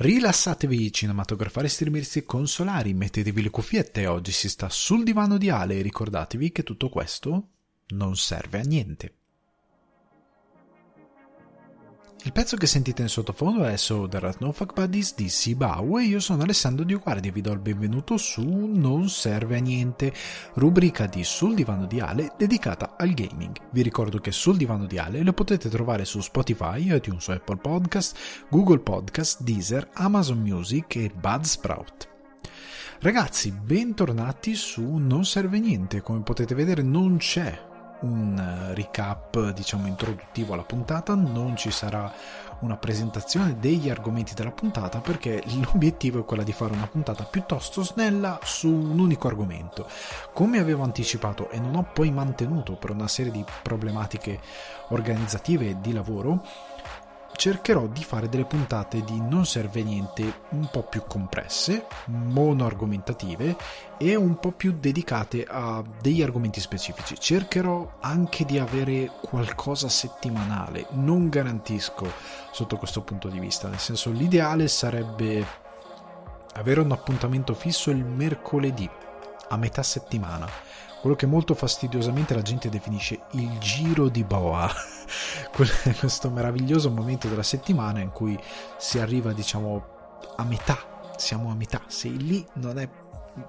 Rilassatevi cinematografari, streameristi consolari, mettetevi le cuffiette, oggi si sta sul divano di Ale e ricordatevi che tutto questo non serve a niente. Il pezzo che sentite in sottofondo è So There Are No Fuck Buddies di Sibau e io sono Alessandro Dioguardi e vi do il benvenuto su Non Serve a Niente, rubrica di Sul Divano di Ale dedicata al gaming. Vi ricordo che Sul Divano di Ale lo potete trovare su Spotify, iTunes, Apple Podcast, Google Podcast, Deezer, Amazon Music e Budsprout. Ragazzi, bentornati su Non Serve a Niente, come potete vedere non c'è un eh, recap diciamo introduttivo alla puntata, non ci sarà una presentazione degli argomenti della puntata perché l'obiettivo è quello di fare una puntata piuttosto snella su un unico argomento. Come avevo anticipato e non ho poi mantenuto per una serie di problematiche organizzative e di lavoro, cercherò di fare delle puntate di non serve niente un po' più compresse, monoargomentative e un po' più dedicate a degli argomenti specifici. Cercherò anche di avere qualcosa settimanale, non garantisco sotto questo punto di vista, nel senso l'ideale sarebbe avere un appuntamento fisso il mercoledì a metà settimana quello che molto fastidiosamente la gente definisce il giro di boa, questo meraviglioso momento della settimana in cui si arriva diciamo a metà, siamo a metà, sei lì, non è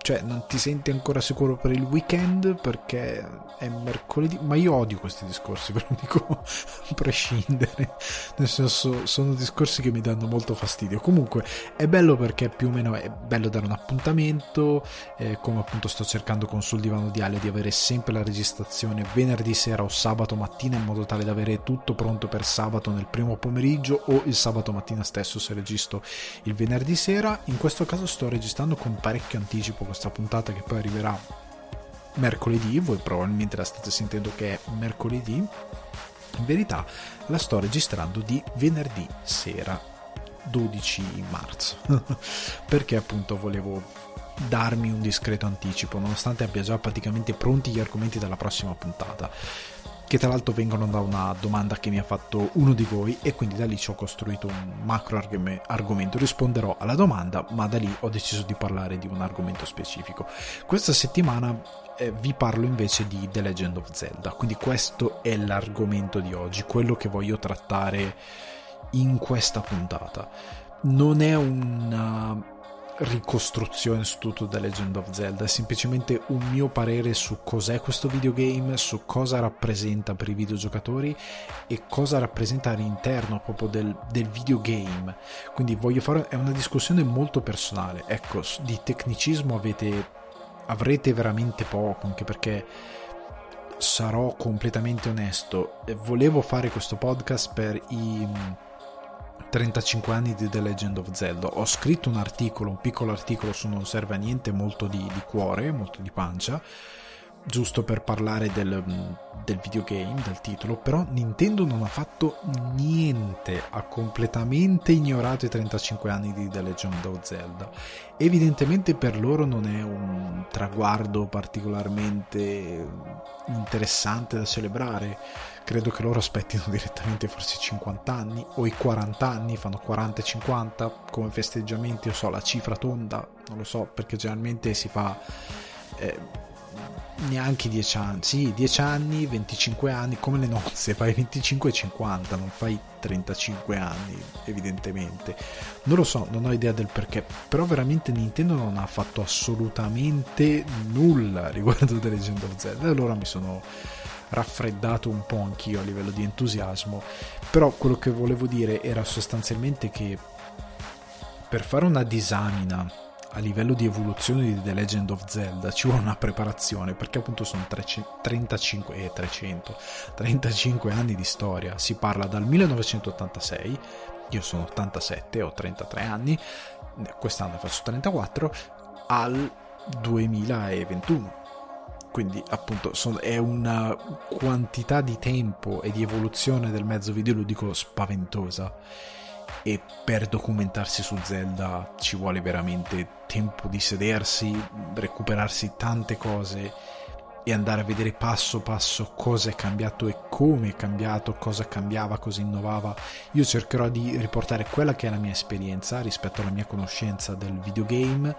cioè non ti senti ancora sicuro per il weekend perché è mercoledì ma io odio questi discorsi ve lo dico a prescindere. Nel senso sono discorsi che mi danno molto fastidio. Comunque è bello perché più o meno è bello dare un appuntamento eh, come appunto sto cercando con sul divano di Ale di avere sempre la registrazione venerdì sera o sabato mattina in modo tale da avere tutto pronto per sabato nel primo pomeriggio o il sabato mattina stesso se registro il venerdì sera. In questo caso sto registrando con parecchio anticipo anticipo questa puntata che poi arriverà mercoledì, voi probabilmente la state sentendo che è mercoledì, in verità la sto registrando di venerdì sera 12 marzo, perché appunto volevo darmi un discreto anticipo, nonostante abbia già praticamente pronti gli argomenti della prossima puntata che tra l'altro vengono da una domanda che mi ha fatto uno di voi e quindi da lì ci ho costruito un macro argomento. Risponderò alla domanda, ma da lì ho deciso di parlare di un argomento specifico. Questa settimana eh, vi parlo invece di The Legend of Zelda, quindi questo è l'argomento di oggi, quello che voglio trattare in questa puntata. Non è una ricostruzione su tutto The Legend of Zelda, è semplicemente un mio parere su cos'è questo videogame, su cosa rappresenta per i videogiocatori e cosa rappresenta all'interno proprio del, del videogame. Quindi voglio fare, è una discussione molto personale, ecco, di tecnicismo avete, avrete veramente poco, anche perché sarò completamente onesto, volevo fare questo podcast per i 35 anni di The Legend of Zelda. Ho scritto un articolo, un piccolo articolo su Non serve a niente, molto di, di cuore, molto di pancia, giusto per parlare del, del, videogame, del titolo, però Nintendo non ha fatto niente, ha completamente ignorato i 35 anni di The Legend of Zelda. Evidentemente per loro non è un traguardo particolarmente interessante da celebrare credo che loro aspettino direttamente forse 50 anni o i 40 anni, fanno 40 e 50 come festeggiamenti, io so, la cifra tonda, non lo so, perché generalmente si fa eh, neanche 10 anni, sì, 10 anni, 25 anni, come le nozze, fai 25 e 50, non fai 35 anni, evidentemente. Non lo so, non ho idea del perché, però veramente Nintendo non ha fatto assolutamente nulla riguardo The Legend of Zelda, allora mi sono raffreddato un po' anch'io a livello di entusiasmo, però quello che volevo dire era sostanzialmente che per fare una disamina a livello di evoluzione di The Legend of Zelda ci vuole una preparazione perché appunto sono 35, eh, 300, 35 anni di storia. Si parla dal 1986 io sono 87 ho 33 anni quest'anno faccio 34 al 2021 quindi appunto è una quantità di tempo e di evoluzione del mezzo videoludico spaventosa e per documentarsi su Zelda ci vuole veramente tempo di sedersi, recuperarsi tante cose e andare a vedere passo passo cosa è cambiato e come è cambiato, cosa cambiava, cosa innovava. Io cercherò di riportare quella che è la mia esperienza rispetto alla mia conoscenza del videogame,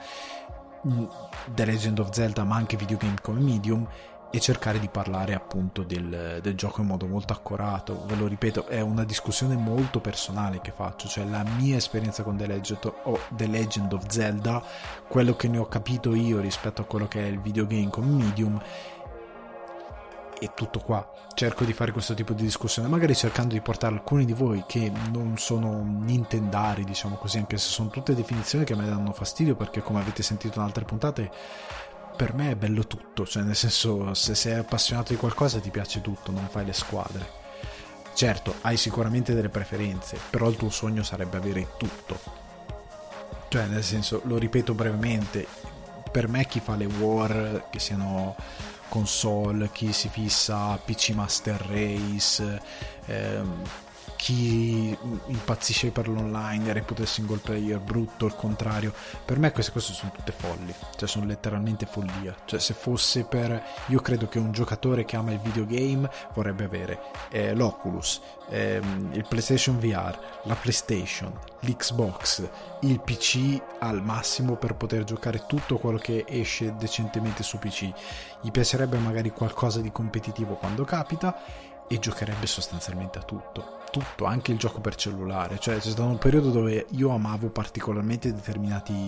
The Legend of Zelda, ma anche videogame come medium e cercare di parlare appunto del, del, gioco in modo molto accurato. Ve lo ripeto, è una discussione molto personale che faccio, cioè la mia esperienza con The Legend, o The Legend of Zelda, quello che ne ho capito io rispetto a quello che è il videogame come medium. E tutto qua. Cerco di fare questo tipo di discussione, magari cercando di portare alcuni di voi che non sono nintendari, diciamo così, anche se sono tutte definizioni che mi danno fastidio perché come avete sentito in altre puntate per me è bello tutto, cioè nel senso se sei appassionato di qualcosa ti piace tutto, non fai le squadre. Certo, hai sicuramente delle preferenze, però il tuo sogno sarebbe avere tutto. Cioè nel senso, lo ripeto brevemente, per me chi fa le war, che siano console, chi si fissa PC Master Race, ehm, chi impazzisce per l'online, reputa il single player brutto, il contrario. Per me queste cose sono tutte folli, cioè sono letteralmente follia. Cioè se fosse per... Io credo che un giocatore che ama il videogame vorrebbe avere eh, l'Oculus, ehm, il PlayStation VR, la PlayStation, l'Xbox, il PC al massimo per poter giocare tutto quello che esce decentemente su PC. Gli piacerebbe magari qualcosa di competitivo quando capita e giocherebbe sostanzialmente a tutto tutto, anche il gioco per cellulare. Cioè, c'è stato un periodo dove io amavo particolarmente determinati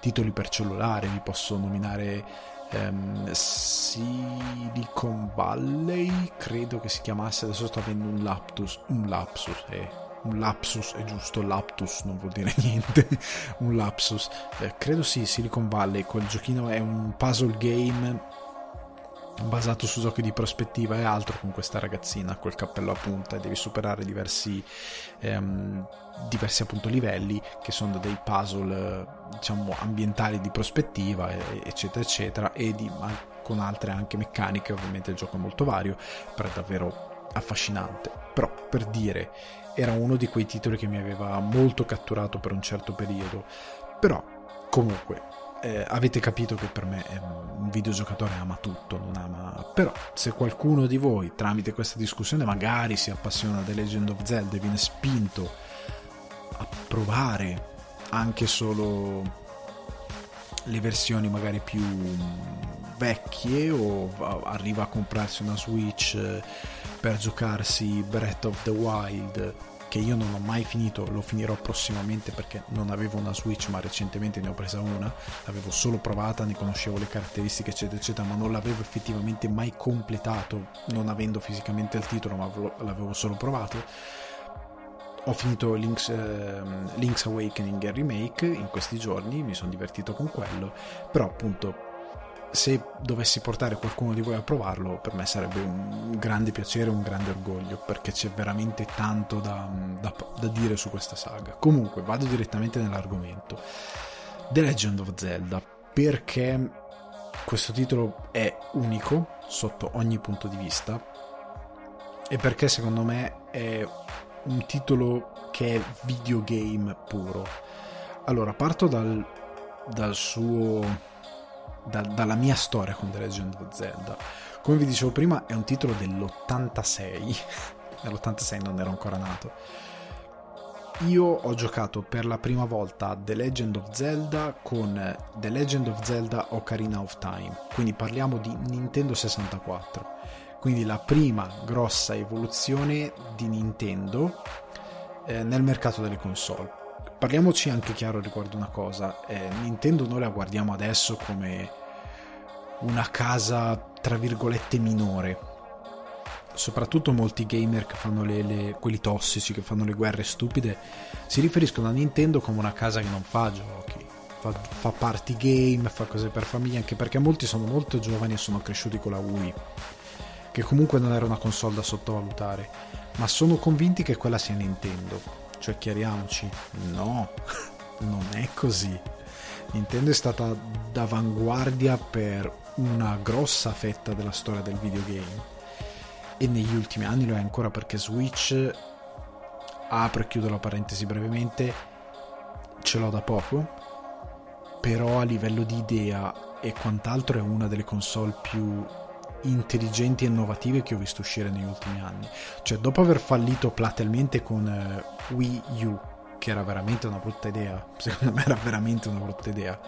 titoli per cellulare. Vi posso nominare um, Silicon Valley, credo che si chiamasse. Adesso sto avendo un lapsus. Un lapsus, eh. Un lapsus è giusto, laptus non vuol dire niente. un lapsus, eh, credo sì. Silicon Valley, quel giochino è un puzzle game basato su giochi di prospettiva e altro con questa ragazzina col cappello a punta e devi superare diversi, ehm, diversi appunto livelli che sono dei puzzle diciamo ambientali di prospettiva eccetera eccetera e di, con altre anche meccaniche ovviamente il gioco è molto vario però è davvero affascinante. Però per dire era uno di quei titoli che mi aveva molto catturato per un certo periodo. Però comunque eh, avete capito che per me un videogiocatore ama tutto, non ama... Però se qualcuno di voi tramite questa discussione magari si appassiona The Legend of Zelda e viene spinto a provare anche solo le versioni magari più vecchie o arriva a comprarsi una Switch eh, per giocarsi Breath of the Wild che io non ho mai finito, lo finirò prossimamente perché non avevo una Switch ma recentemente ne ho presa una, l'avevo solo provata, ne conoscevo le caratteristiche eccetera eccetera ma non l'avevo effettivamente mai completato non avendo fisicamente il titolo ma l'avevo solo provato. Ho finito Link's, eh, Link's Awakening e Remake in questi giorni, mi sono divertito con quello, però appunto se dovessi portare qualcuno di voi a provarlo, per me sarebbe un grande piacere, un grande orgoglio, perché c'è veramente tanto da, da, da dire su questa saga. Comunque, vado direttamente nell'argomento. The Legend of Zelda, perché questo titolo è unico sotto ogni punto di vista e perché secondo me è un titolo che è videogame puro. Allora, parto dal, dal suo da, dalla mia storia con The Legend of Zelda. Come vi dicevo prima, è un titolo dell'86. Nell'86 non ero ancora nato. Io ho giocato per la prima volta The Legend of Zelda con The Legend of Zelda Ocarina of Time, quindi parliamo di Nintendo 64. Quindi la prima grossa evoluzione di Nintendo eh, nel mercato delle console parliamoci anche chiaro riguardo una cosa, eh, Nintendo noi la guardiamo adesso come una casa tra virgolette minore. Soprattutto molti gamer che fanno le, le, quelli tossici, che fanno le guerre stupide, si riferiscono a Nintendo come una casa che non fa giochi, fa, fa party game, fa cose per famiglia, anche perché molti sono molto giovani e sono cresciuti con la Wii, che comunque non era una console da sottovalutare, ma sono convinti che quella sia Nintendo cioè chiariamoci, no, non è così. Nintendo è stata d'avanguardia per una grossa fetta della storia del videogame e negli ultimi anni lo è ancora perché Switch, apro e chiudo la parentesi brevemente, ce l'ho da poco, però a livello di idea e quant'altro è una delle console più intelligenti e innovative che ho visto uscire negli ultimi anni. Cioè, dopo aver fallito platealmente con uh, Wii U, che era veramente una brutta idea, secondo me era veramente una brutta idea,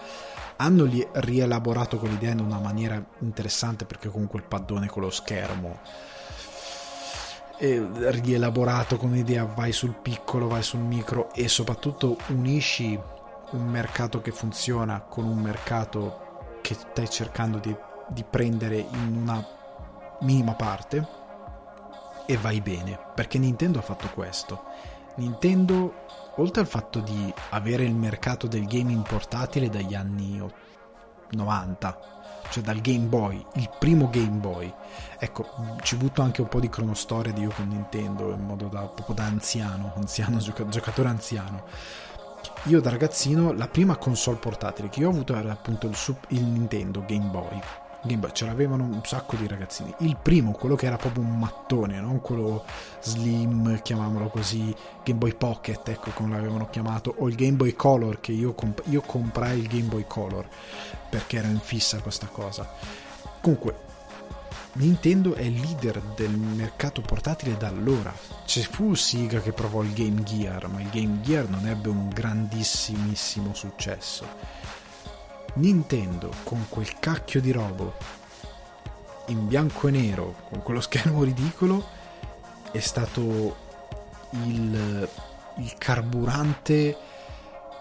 hanno rielaborato quell'idea in una maniera interessante perché comunque il paddone con lo schermo rielaborato con un'idea vai sul piccolo, vai sul micro e soprattutto unisci un mercato che funziona con un mercato che stai cercando di, di prendere in una minima parte e vai bene perché Nintendo ha fatto questo. Nintendo oltre al fatto di avere il mercato del gaming portatile dagli anni 90 cioè dal Game Boy, il primo Game Boy. Ecco, ci butto anche un po' di cronostoria di io con Nintendo, in modo da proprio da anziano, anziano giocatore anziano. Io da ragazzino la prima console portatile che ho avuto era appunto il, il Nintendo Game Boy Boy ce l'avevano un sacco di ragazzini. Il primo, quello che era proprio un mattone, non quello slim, chiamiamolo così, Game Boy Pocket, ecco come l'avevano chiamato, o il Game Boy Color, che io, comp- io comprai il Game Boy Color perché ero in fissa questa cosa. Comunque, Nintendo è leader del mercato portatile da allora. Ci fu Sega che provò il Game Gear, ma il Game Gear non ebbe un grandissimissimo successo Nintendo con quel cacchio di robo in bianco e nero con quello schermo ridicolo è stato il, il carburante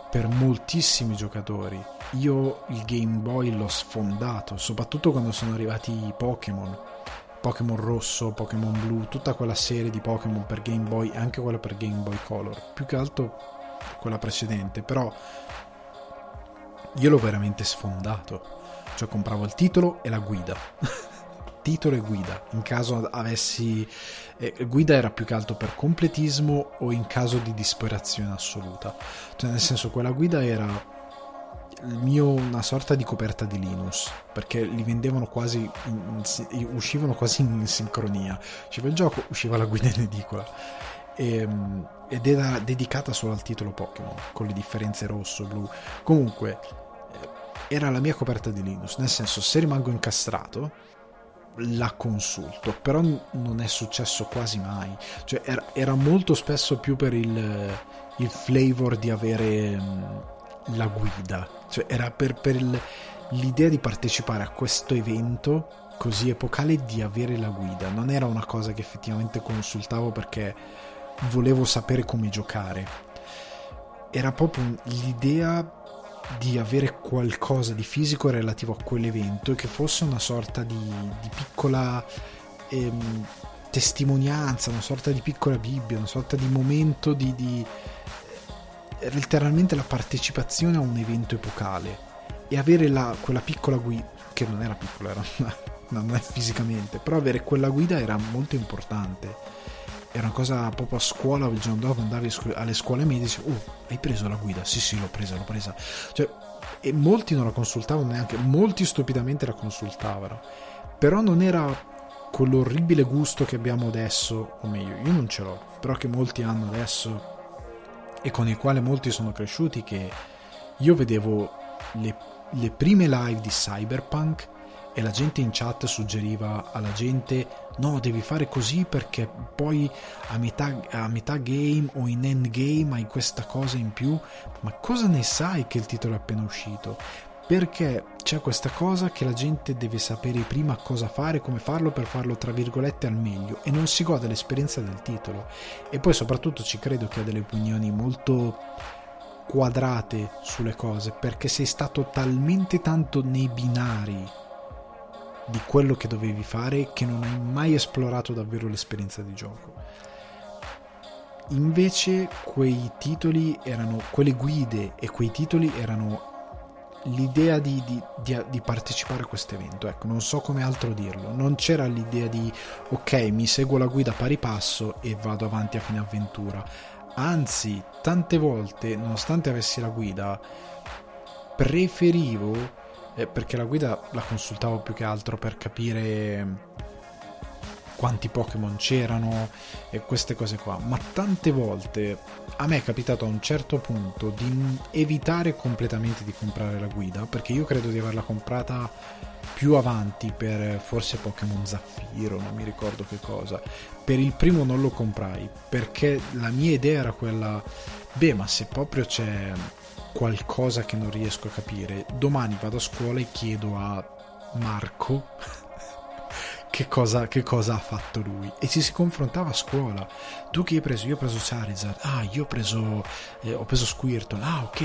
per moltissimi giocatori. Io il Game Boy l'ho sfondato, soprattutto quando sono arrivati i Pokémon. Pokémon rosso, Pokémon blu, tutta quella serie di Pokémon per Game Boy, anche quella per Game Boy Color, più che altro quella precedente, però io l'ho veramente sfondato. Cioè compravo il titolo e la guida. titolo e guida. In caso avessi... Eh, guida era più che altro per completismo o in caso di disperazione assoluta. Cioè nel senso quella guida era il mio una sorta di coperta di Linux perché li vendevano quasi in, in, uscivano quasi in sincronia usciva il gioco usciva la guida in edicola e, ehm, ed era dedicata solo al titolo Pokémon con le differenze rosso blu. Comunque era la mia coperta di Linux, nel senso se rimango incastrato la consulto, però non è successo quasi mai, cioè era, era molto spesso più per il, il flavor di avere um, la guida, cioè era per, per il, l'idea di partecipare a questo evento così epocale di avere la guida, non era una cosa che effettivamente consultavo perché volevo sapere come giocare, era proprio l'idea di avere qualcosa di fisico relativo a quell'evento e che fosse una sorta di, di piccola ehm, testimonianza, una sorta di piccola Bibbia, una sorta di momento di, di eh, letteralmente la partecipazione a un evento epocale e avere la, quella piccola guida che non era piccola, era una, non è fisicamente, però avere quella guida era molto importante era una cosa proprio a scuola il giorno dopo andavi alle scuole medie e dicevi oh hai preso la guida? Sì sì l'ho presa l'ho presa. Cioè e molti non la consultavano neanche molti stupidamente la consultavano. Però non era quell'orribile gusto che abbiamo adesso o meglio io non ce l'ho però che molti hanno adesso e con il quale molti sono cresciuti che io vedevo le, le prime live di Cyberpunk e la gente in chat suggeriva alla gente no devi fare così perché poi a metà, a metà game o in endgame hai questa cosa in più. Ma cosa ne sai che il titolo è appena uscito? Perché c'è questa cosa che la gente deve sapere prima cosa fare, come farlo per farlo tra virgolette al meglio e non si gode l'esperienza del titolo. E poi soprattutto ci credo che ha delle opinioni molto quadrate sulle cose perché sei stato talmente tanto nei binari di quello che dovevi fare che non hai mai esplorato davvero l'esperienza di gioco. Invece quei titoli erano, quelle guide e quei titoli erano l'idea di, di, di, di partecipare a questo evento. Ecco, non so come altro dirlo. Non c'era l'idea di ok, mi seguo la guida pari passo e vado avanti a fine avventura. Anzi, tante volte, nonostante avessi la guida, preferivo eh, perché la guida la consultavo più che altro per capire quanti Pokémon c'erano e queste cose qua, ma tante volte a me è capitato a un certo punto di evitare completamente di comprare la guida, perché io credo di averla comprata più avanti per forse Pokémon Zaffiro, non mi ricordo che cosa. Per il primo non lo comprai perché la mia idea era quella, beh, ma se proprio c'è qualcosa che non riesco a capire, domani vado a scuola e chiedo a Marco che cosa, che cosa, ha fatto lui. E ci si confrontava a scuola. Tu che hai preso? io ho preso Charizard. Ah io ho preso eh, ho preso Squirtle. Ah ok.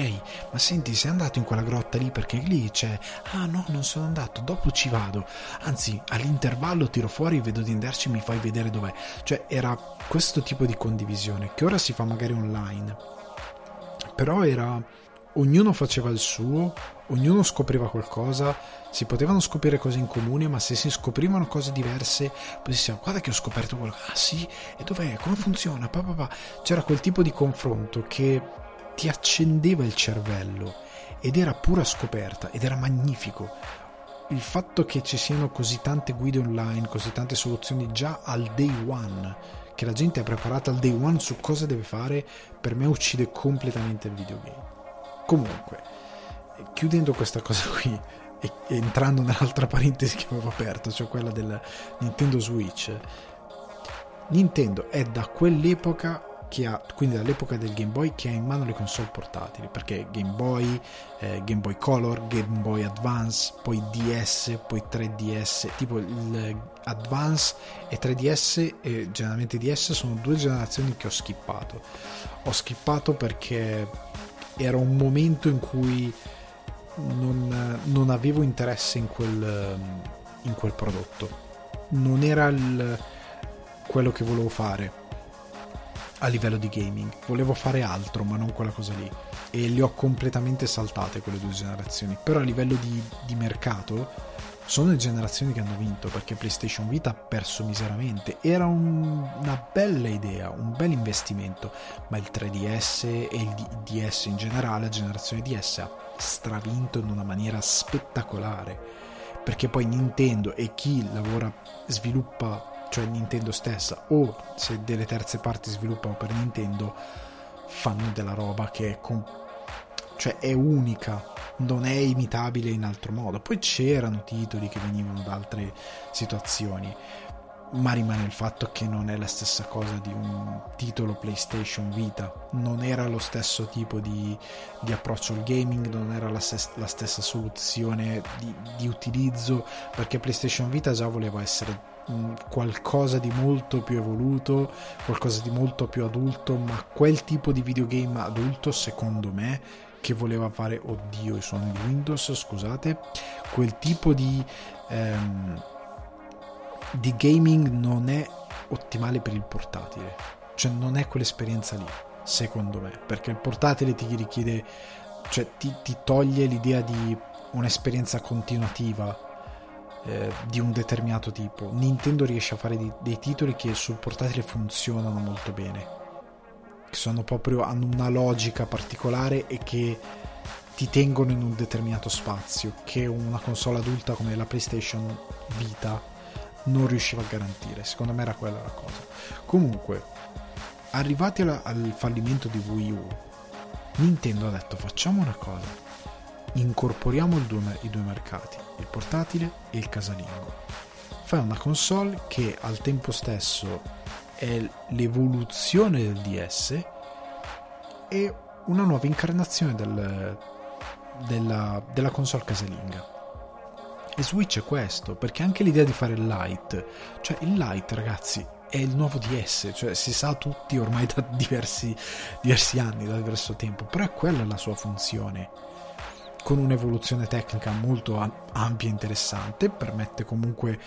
Ma senti sei andato in quella grotta lì? Perché lì c'è ah no non sono andato. Dopo ci vado. Anzi all'intervallo tiro fuori vedo di andarci mi fai vedere dov'è. Cioè era questo tipo di condivisione che ora si fa magari online. Però era ognuno faceva il suo ognuno scopriva qualcosa, si potevano scoprire cose in comune, ma se si scoprivano cose diverse, poi si diceva guarda che ho scoperto quello, ah sì, e dov'è, come funziona, pa, pa, pa. c'era quel tipo di confronto che ti accendeva il cervello ed era pura scoperta ed era magnifico. Il fatto che ci siano così tante guide online, così tante soluzioni già al day one, che la gente è preparata al day one su cosa deve fare, per me uccide completamente il videogame. Comunque, chiudendo questa cosa qui e entrando nell'altra parentesi che avevo aperto, cioè quella del Nintendo Switch, Nintendo è da quell'epoca ha, quindi dall'epoca del Game Boy, che ha in mano le console portatili, perché Game Boy, eh, Game Boy Color, Game Boy Advance, poi DS, poi 3DS, tipo il Advance e 3DS e generalmente DS sono due generazioni che ho skippato. Ho skippato perché era un momento in cui non, non avevo interesse in quel, in quel prodotto. Non era il, quello che volevo fare a livello di gaming. Volevo fare altro, ma non quella cosa lì. E le ho completamente saltate quelle due generazioni. Però a livello di, di mercato sono le generazioni che hanno vinto perché PlayStation Vita ha perso miseramente. Era un, una bella idea, un bel investimento, ma il 3DS e il DS in generale, la generazione DS ha stravinto in una maniera spettacolare. Perché poi Nintendo e chi lavora, sviluppa, cioè Nintendo stessa, o se delle terze parti sviluppano per Nintendo, fanno della roba che è, com- cioè è unica non è imitabile in altro modo. Poi c'erano titoli che venivano da altre situazioni, ma rimane il fatto che non è la stessa cosa di un titolo PlayStation Vita, non era lo stesso tipo di, di approccio al gaming, non era la, ses- la stessa soluzione di, di utilizzo, perché PlayStation Vita già voleva essere qualcosa di molto più evoluto, qualcosa di molto più adulto, ma quel tipo di videogame adulto, secondo me, che voleva fare, oddio, i suoni di Windows, scusate, quel tipo di, ehm, di gaming non è ottimale per il portatile, cioè non è quell'esperienza lì, secondo me, perché il portatile ti richiede, cioè ti, ti toglie l'idea di un'esperienza continuativa eh, di un determinato tipo. Nintendo riesce a fare dei, dei titoli che sul portatile funzionano molto bene che sono proprio, hanno una logica particolare e che ti tengono in un determinato spazio che una console adulta come la PlayStation Vita non riusciva a garantire. Secondo me era quella la cosa. Comunque, arrivati alla, al fallimento di Wii U, Nintendo ha detto facciamo una cosa, incorporiamo due, i due mercati, il portatile e il casalingo. Fai una console che al tempo stesso è l'evoluzione del DS e una nuova incarnazione del, della, della console casalinga. E Switch è questo, perché anche l'idea di fare il Lite, cioè il Lite ragazzi è il nuovo DS, cioè si sa tutti ormai da diversi, diversi anni, da diverso tempo, però è quella la sua funzione con un'evoluzione tecnica molto ampia e interessante, permette comunque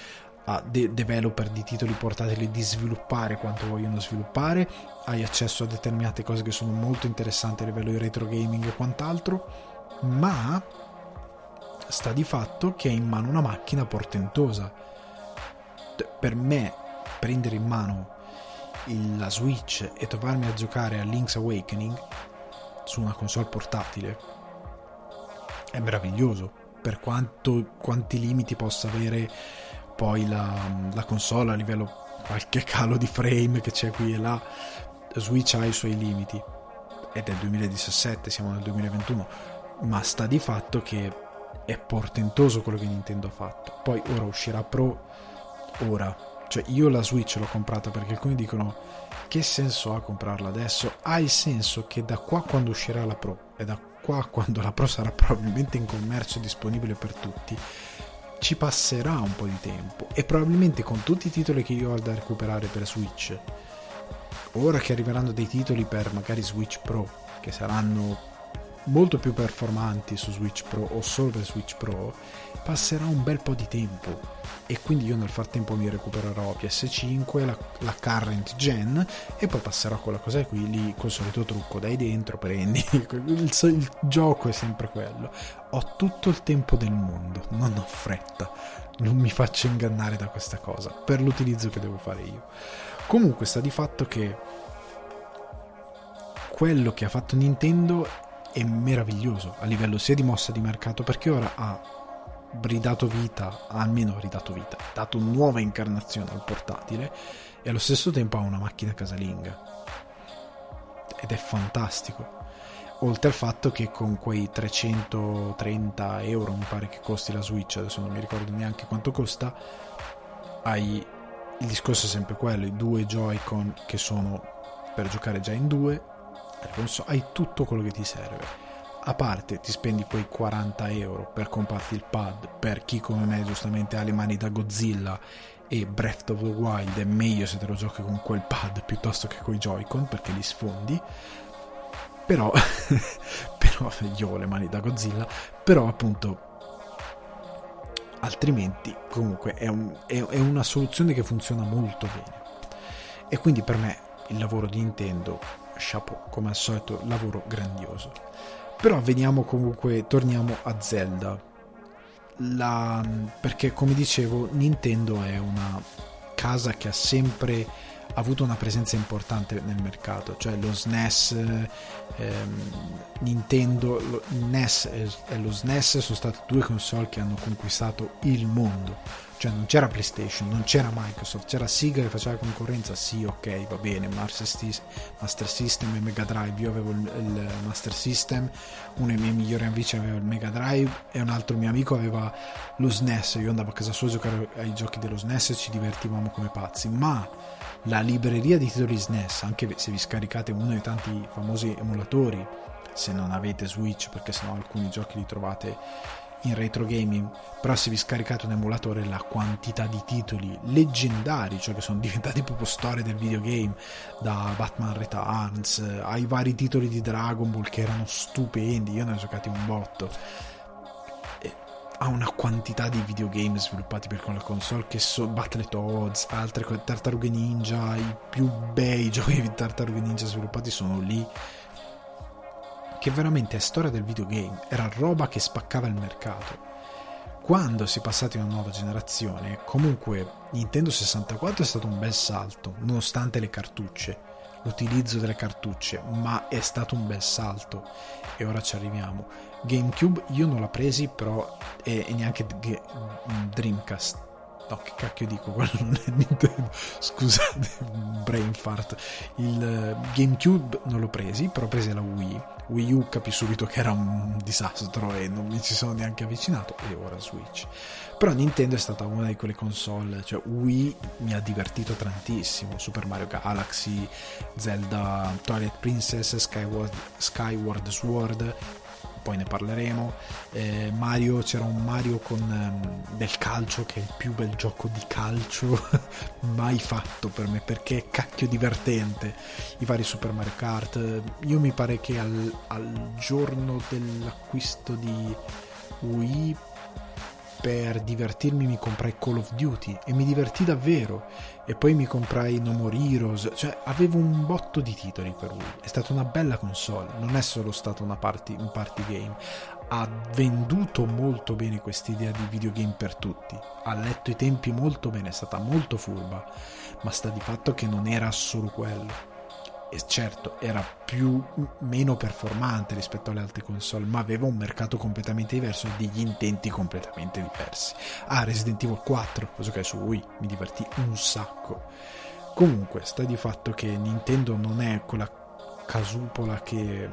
a de- developer di titoli portatili di sviluppare quanto vogliono sviluppare, hai accesso a determinate cose che sono molto interessanti a livello di retro gaming e quant'altro, ma sta di fatto che hai in mano una macchina portentosa. Per me, prendere in mano la Switch e trovarmi a giocare a Link's Awakening su una console portatile è meraviglioso per quanto, quanti limiti possa avere poi la, la console a livello qualche calo di frame che c'è qui e là. Switch ha i suoi limiti. Ed è il 2017 siamo nel 2021 ma sta di fatto che è portentoso quello che Nintendo ha fatto. Poi ora uscirà Pro, ora, cioè io la Switch l'ho comprata perché alcuni dicono che senso ha comprarla adesso? Ha il senso che da qua quando uscirà la Pro e da qua quando la Pro sarà probabilmente in commercio disponibile per tutti, ci passerà un po' di tempo. E probabilmente con tutti i titoli che io ho da recuperare per Switch, ora che arriveranno dei titoli per magari Switch Pro, che saranno molto più performanti su Switch Pro o solo per Switch Pro, passerà un bel po' di tempo e quindi io nel frattempo mi recupererò PS5, la, la current gen e poi passerò quella cosa qui lì col solito trucco, dai dentro, prendi, il, il gioco è sempre quello. Ho tutto il tempo del mondo, non ho fretta, non mi faccio ingannare da questa cosa per l'utilizzo che devo fare io. Comunque sta di fatto che quello che ha fatto Nintendo è meraviglioso a livello sia di mossa di mercato perché ora ha ridato vita, almeno ridato vita, dato nuova incarnazione al portatile e allo stesso tempo ha una macchina casalinga. Ed è fantastico. Oltre al fatto che con quei 330 euro, mi pare che costi la Switch, adesso non mi ricordo neanche quanto costa, hai il discorso è sempre quello, i due Joy-Con che sono per giocare già in due hai tutto quello che ti serve. A parte ti spendi quei 40 euro per comprarti il pad, per chi come me giustamente ha le mani da Godzilla e Breath of the Wild è meglio se te lo giochi con quel pad piuttosto che con i Joy-Con perché li sfondi. Però, però io ho le mani da Godzilla, però appunto altrimenti comunque è, un, è, è, una soluzione che funziona molto bene e quindi per me il lavoro di Nintendo chapeau, come al solito, lavoro grandioso. Però veniamo comunque, torniamo a Zelda. La, perché come dicevo, Nintendo è una casa che ha sempre avuto una presenza importante nel mercato, cioè lo SNES, ehm, Nintendo, lo, NES e lo SNES sono state due console che hanno conquistato il mondo. Cioè non c'era PlayStation, non c'era Microsoft, c'era Sega che faceva concorrenza, sì ok va bene, Master System e Mega Drive, io avevo il Master System, uno dei miei migliori amici aveva il Mega Drive e un altro mio amico aveva lo SNES, io andavo a casa sua a giocare ai giochi dello SNES e ci divertivamo come pazzi, ma la libreria di titoli SNES, anche se vi scaricate uno dei tanti famosi emulatori, se non avete Switch perché sennò alcuni giochi li trovate in retro gaming, però se vi scaricate un emulatore la quantità di titoli leggendari, cioè che sono diventati proprio storie del videogame, da Batman Returns ai vari titoli di Dragon Ball che erano stupendi, io ne ho giocati un botto. Ha una quantità di videogame sviluppati per quella console che sono Battletoads, altre Tartarughe Ninja, i più bei giochi di Tartarughe Ninja sviluppati sono lì che veramente è storia del videogame, era roba che spaccava il mercato. Quando si è passati a una nuova generazione, comunque Nintendo 64 è stato un bel salto, nonostante le cartucce, l'utilizzo delle cartucce, ma è stato un bel salto e ora ci arriviamo. GameCube io non l'ho presi, però e, e neanche Dreamcast No, che cacchio dico? Quello non è Nintendo. Scusate, brain fart. Il eh, GameCube non l'ho presi, però ho presi la Wii. Wii U capì subito che era un disastro e non mi ci sono neanche avvicinato. E ora Switch. Però Nintendo è stata una di quelle console. Cioè, Wii mi ha divertito tantissimo. Super Mario Galaxy, Zelda, Twilight Princess, Skyward, Skyward Sword poi ne parleremo. Eh, Mario, c'era un Mario con um, del calcio che è il più bel gioco di calcio mai fatto per me perché è cacchio divertente. I vari Super Mario Kart. Io mi pare che al, al giorno dell'acquisto di Wii per divertirmi mi comprai Call of Duty e mi divertì davvero e poi mi comprai No More Heroes cioè avevo un botto di titoli per lui. È stata una bella console non è solo stata party, un party game. Ha venduto molto bene quest'idea di videogame per tutti. Ha letto i tempi molto bene è stata molto furba ma sta di fatto che non era solo quello e certo era più meno performante rispetto alle altre console ma aveva un mercato completamente diverso e degli intenti completamente diversi. Ah Resident Evil 4 lo giocai su Wii mi divertì un sacco. Comunque sta di fatto che Nintendo non è quella casupola che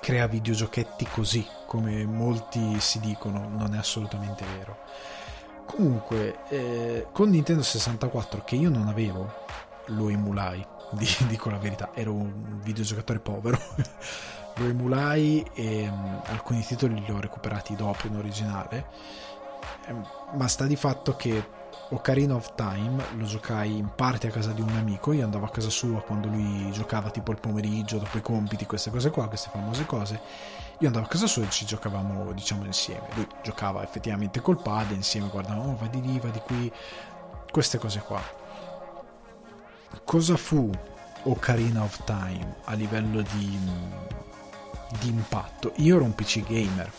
crea videogiochetti così, come molti si dicono, non è assolutamente vero. Comunque, eh, con Nintendo 64 che io non avevo, lo emulai, dico la verità, ero un videogiocatore povero. lo emulai e um, alcuni titoli li ho recuperati dopo in originale. Eh, ma sta di fatto che Ocarina of Time lo giocai in parte a casa di un amico, io andavo a casa sua quando lui giocava tipo il pomeriggio, dopo i compiti, queste cose qua, queste famose cose. Io andavo a casa sua e ci giocavamo, diciamo, insieme. Lui giocava effettivamente col pad, insieme guardavamo, oh, va di lì, va di qui, queste cose qua. Cosa fu Ocarina of Time a livello di, di impatto? Io ero un PC gamer,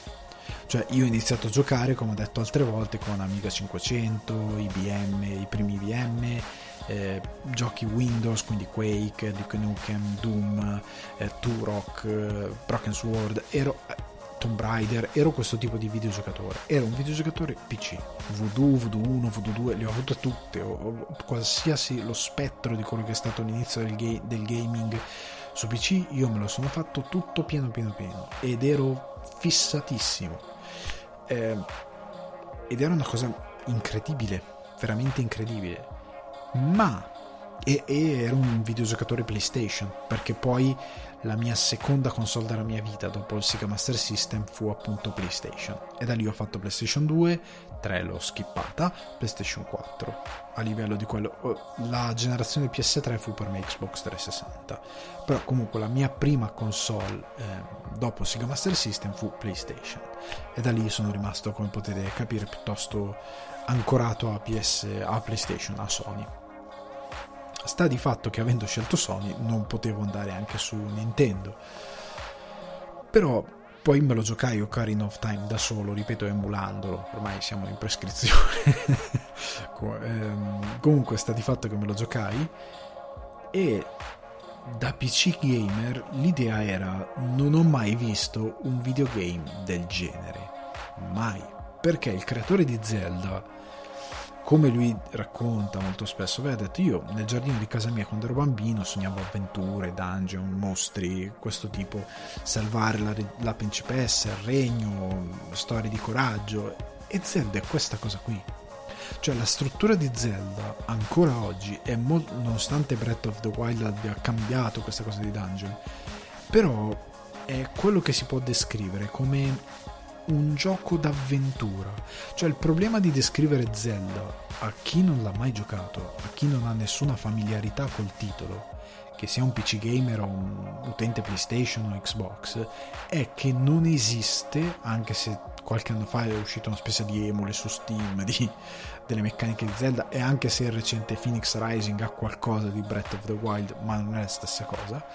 cioè io ho iniziato a giocare, come ho detto altre volte, con Amiga 500, IBM, i primi IBM, eh, giochi Windows, quindi Quake, Duke Nukem, Doom, eh, Turok, eh, Broken Sword, ero Tomb Raider, ero questo tipo di videogiocatore. Ero un videogiocatore PC. Voodoo, Voodoo 1, Voodoo 2, le ho avute tutte. Ho, ho, qualsiasi lo spettro di quello che è stato l'inizio del, ga- del gaming su PC, io me lo sono fatto tutto pieno pieno pieno. Ed ero fissatissimo eh, ed era una cosa incredibile, veramente incredibile. Ma e, e, ero un videogiocatore PlayStation perché poi la mia seconda console della mia vita dopo il Sega Master System fu appunto PlayStation. E da lì ho fatto PlayStation 2 3 l'ho skippata PlayStation 4 a livello di quello oh, la generazione PS3 fu per me Xbox 360 però comunque la mia prima console eh, dopo Sega Master System fu PlayStation. E da lì sono rimasto come potete capire piuttosto ancorato a, PS, a PlayStation a Sony sta di fatto che avendo scelto Sony non potevo andare anche su Nintendo. Però poi me lo giocai Ocarina of Time da solo ripeto emulandolo. Ormai siamo in prescrizione. Ehm, comunque sta di fatto che me lo giocai. E da PC gamer l'idea era non ho mai visto un videogame del genere. Mai. Perché il creatore di Zelda come lui racconta molto spesso, aveva detto io nel giardino di casa mia quando ero bambino sognavo avventure, dungeon, mostri, questo tipo, salvare la, la principessa, il regno, storie di coraggio e Zelda è questa cosa qui. Cioè la struttura di Zelda ancora oggi è molto, nonostante Breath of the Wild abbia cambiato questa cosa di dungeon, però è quello che si può descrivere come un gioco d'avventura. Cioè il problema di descrivere Zelda a chi non l'ha mai giocato, a chi non ha nessuna familiarità col titolo, che sia un PC gamer o un utente PlayStation o Xbox, è che non esiste, anche se qualche anno fa è uscita una specie di emule su Steam di, delle meccaniche di Zelda e anche se il recente Phoenix Rising ha qualcosa di Breath of the Wild, ma non è la stessa cosa.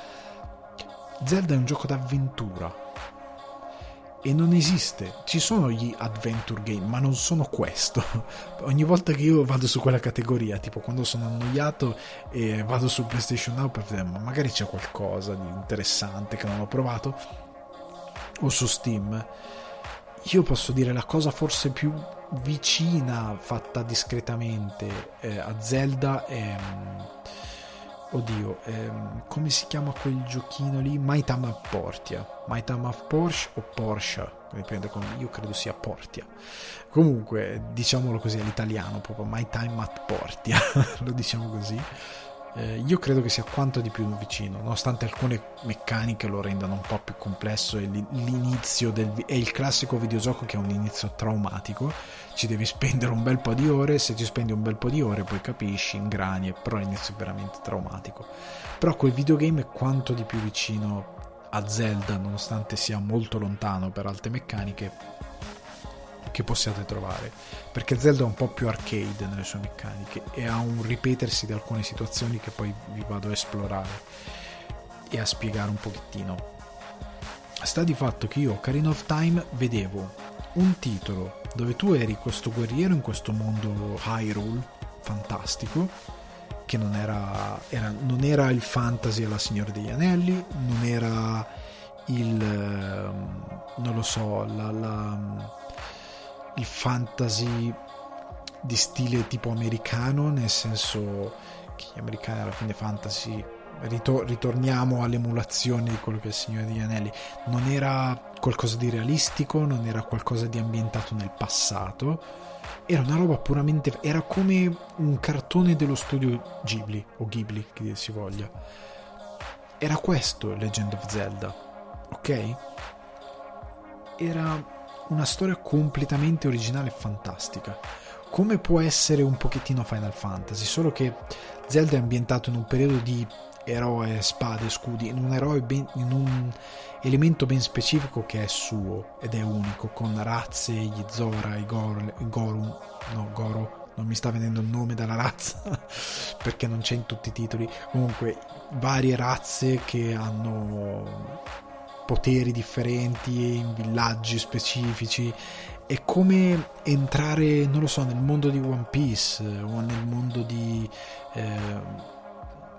Zelda è un gioco d'avventura e non esiste. Ci sono gli adventure game, ma non sono questo. Ogni volta che io vado su quella categoria, tipo quando sono annoiato e vado su PlayStation Now per vedere, ma magari c'è qualcosa di interessante che non ho provato, o su Steam, io posso dire la cosa forse più vicina, fatta discretamente eh, a Zelda è oddio, ehm, come si chiama quel giochino lì? My Time of Portia. My Time of Porsche o Porsche, dipende come, io credo sia Portia. Comunque, diciamolo così all'italiano, proprio My Time at Portia, lo diciamo così eh, io credo che sia quanto di più vicino, nonostante alcune meccaniche lo rendano un po' più complesso e l'inizio del, è il classico videogioco che ha un inizio traumatico, ci devi spendere un bel po' di ore, se ci spendi un bel po' di ore poi capisci, ingrani, però l'inizio è veramente traumatico. Però quel videogame è quanto di più vicino a Zelda, nonostante sia molto lontano per alte meccaniche, che possiate trovare, perché Zelda è un po' più arcade nelle sue meccaniche e ha un ripetersi di alcune situazioni che poi vi vado a esplorare e a spiegare un pochettino. Sta di fatto che io Ocarina of Time vedevo un titolo dove tu eri questo guerriero in questo mondo Hyrule fantastico che non era, era, non era il fantasy alla Signore degli Anelli, non era il ehm, non lo so, la, la il fantasy di stile tipo americano, nel senso che gli americani alla fine fantasy ritor- ritorniamo all'emulazione di quello che è il Signore degli Anelli, non era qualcosa di realistico, non era qualcosa di ambientato nel passato, era una roba puramente... era come un cartone dello studio Ghibli, o Ghibli, che si voglia. Era questo Legend of Zelda, ok? Era una storia completamente originale e fantastica. Come può essere un pochettino Final Fantasy, solo che Zelda è ambientato in un periodo di eroe, spade, scudi, in un ben, in un elemento ben specifico che è suo ed è unico, con razze, gli Zora, i, Gor, i no, Goro, non mi sta venendo il nome della razza perché non c'è in tutti i titoli. Comunque, varie razze che hanno poteri differenti in villaggi specifici. È come entrare, non lo so, nel mondo di One Piece o nel mondo di. Eh,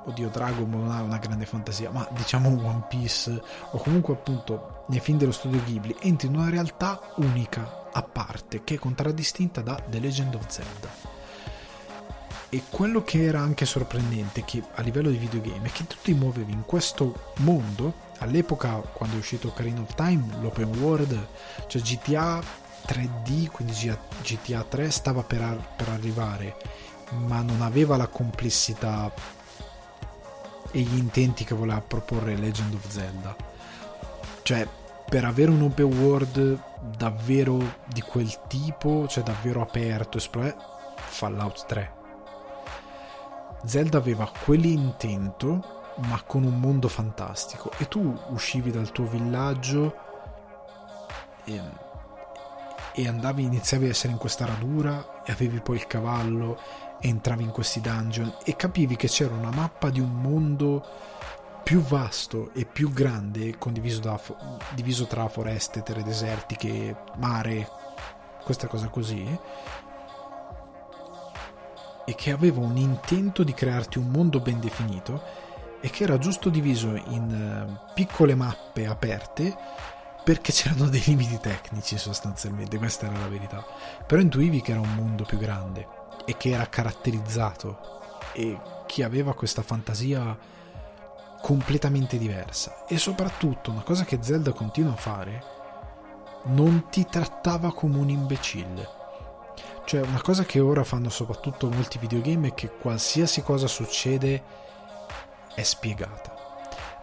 oddio Dragon non ha una grande fantasia ma diciamo One Piece o comunque appunto nei film dello studio Ghibli entri in una realtà unica a parte che è contraddistinta da The Legend of Zelda e quello che era anche sorprendente che a livello di videogame è che tu ti muovevi in questo mondo all'epoca quando è uscito Ocarina of Time l'open world cioè GTA 3D quindi GTA 3 stava per, per arrivare ma non aveva la complessità e gli intenti che voleva proporre Legend of Zelda. Cioè, per avere un open world davvero di quel tipo, cioè davvero aperto, Fallout 3. Zelda aveva quell'intento, ma con un mondo fantastico. E tu uscivi dal tuo villaggio e, e andavi, iniziavi a essere in questa radura e avevi poi il cavallo entravi in questi dungeon e capivi che c'era una mappa di un mondo più vasto e più grande, condiviso da, diviso tra foreste, terre desertiche, mare, questa cosa così, e che aveva un intento di crearti un mondo ben definito e che era giusto diviso in eh, piccole mappe aperte perché c'erano dei limiti tecnici sostanzialmente, questa era la verità. Però intuivi che era un mondo più grande e che era caratterizzato e chi aveva questa fantasia completamente diversa. E soprattutto una cosa che Zelda continua a fare non ti trattava come un imbecille. Cioè una cosa che ora fanno soprattutto molti videogame è che qualsiasi cosa succede è spiegata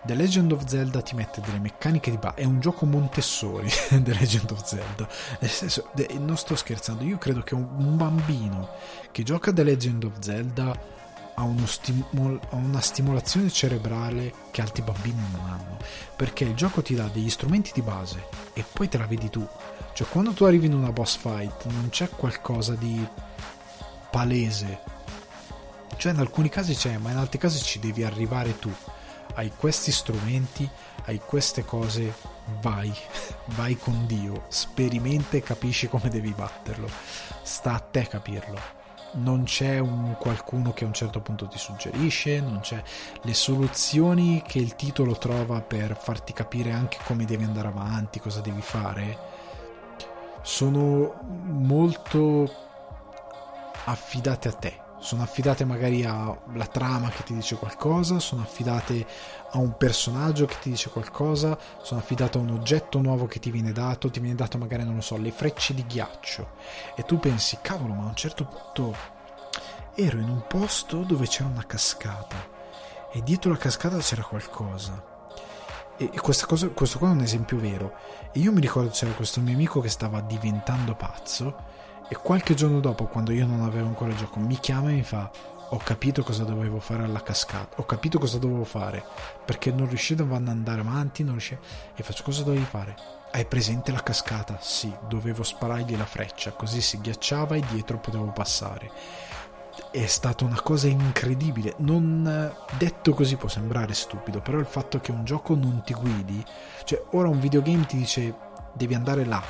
The Legend of Zelda ti mette delle meccaniche di base. È un gioco Montessori, The Legend of Zelda. Nel senso, non sto scherzando, io credo che un bambino che gioca The Legend of Zelda ha, stimol- ha una stimolazione cerebrale che altri bambini non hanno. Perché il gioco ti dà degli strumenti di base e poi te la vedi tu. Cioè, quando tu arrivi in una boss fight, non c'è qualcosa di palese. Cioè, in alcuni casi c'è, ma in altri casi ci devi arrivare tu hai questi strumenti, hai queste cose, vai, vai con Dio, sperimenta e capisci come devi batterlo. Sta a te capirlo. Non c'è un qualcuno che a un certo punto ti suggerisce, non c'è le soluzioni che il titolo trova per farti capire anche come devi andare avanti, cosa devi fare. Sono molto affidate a te sono affidate magari alla trama che ti dice qualcosa, sono affidate a un personaggio che ti dice qualcosa, sono affidate a un oggetto nuovo che ti viene dato, ti viene dato magari, non lo so, le frecce di ghiaccio e tu pensi, cavolo, ma a un certo punto ero in un posto dove c'era una cascata e dietro la cascata c'era qualcosa. E cosa, questo qua è un esempio vero. E io mi ricordo c'era questo mio amico che stava diventando pazzo e qualche giorno dopo, quando io non avevo ancora il gioco, mi chiama e mi fa: Ho capito cosa dovevo fare alla cascata. Ho capito cosa dovevo fare. Perché non riuscivo ad andare avanti. Non riuscivo... E faccio: Cosa dovevi fare? Hai presente la cascata? Sì, dovevo sparargli la freccia, così si ghiacciava e dietro potevo passare. È stata una cosa incredibile. Non detto così può sembrare stupido, però il fatto che un gioco non ti guidi, cioè ora un videogame ti dice devi andare là,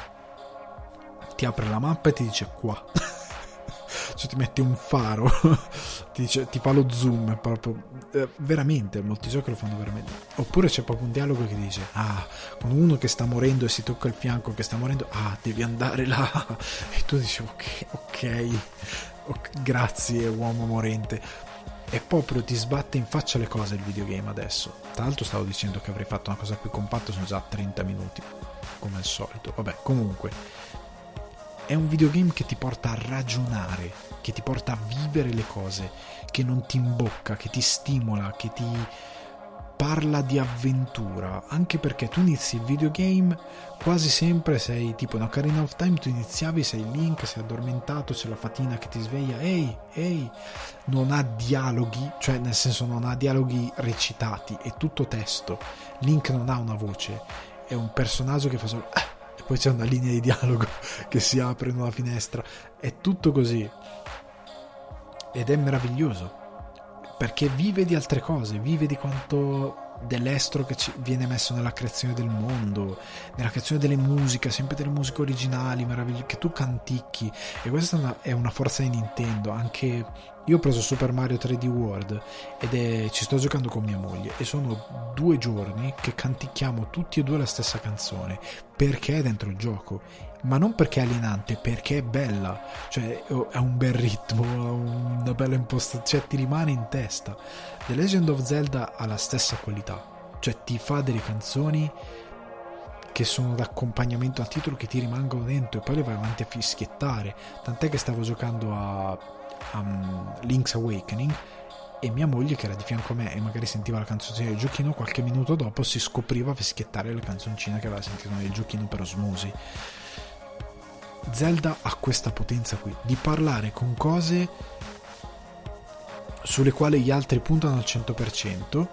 ti apre la mappa e ti dice qua. cioè ti mette un faro, ti, dice, ti, fa lo zoom, proprio eh, veramente, molti giochi lo fanno veramente. Oppure c'è proprio un dialogo che dice, ah, con uno che sta morendo e si tocca il fianco che sta morendo, ah, devi andare là. E tu dici, ok, ok, okay grazie uomo morente. e proprio ti sbatte in faccia le cose il videogame adesso. Tra l'altro stavo dicendo che avrei fatto una cosa più compatta, sono già 30 minuti, come al solito. Vabbè, comunque, è un videogame che ti porta a ragionare, che ti porta a vivere le cose, che non ti imbocca, che ti stimola, che ti parla di avventura, anche perché tu inizi il videogame quasi sempre sei tipo in Ocarina of Time tu iniziavi, sei Link, sei addormentato, c'è la fatina che ti sveglia, ehi, ehi, non ha dialoghi, cioè nel senso non ha dialoghi recitati, è tutto testo. Link non ha una voce, è un personaggio che fa solo ah, e poi c'è una linea di dialogo che si apre in una finestra, è tutto così. Ed è meraviglioso perché vive di altre cose, vive di quanto dell'estro che viene messo nella creazione del mondo, nella creazione delle musiche, sempre delle musiche originali, meravigliose, che tu canticchi. E questa è una, è una, forza di Nintendo. Anche io ho preso Super Mario 3D World ed è, ci sto giocando con mia moglie e sono due giorni che canticchiamo tutti e due la stessa canzone perché è dentro il gioco ma non perché è alienante, perché è bella, cioè ha un bel ritmo, ha una bella impostazione, cioè ti rimane in testa. The Legend of Zelda ha la stessa qualità, cioè ti fa delle canzoni che sono d'accompagnamento al titolo che ti rimangono dentro e poi le vai avanti a fischiettare. Tant'è che stavo giocando a, um, Link's Awakening e mia moglie che era di fianco a me e magari sentiva la canzoncina del giochino, qualche minuto dopo si scopriva a fischiettare la canzoncina che aveva sentito nel giochino per osmosi. Zelda ha questa potenza qui di parlare con cose sulle quali gli altri puntano al 100%,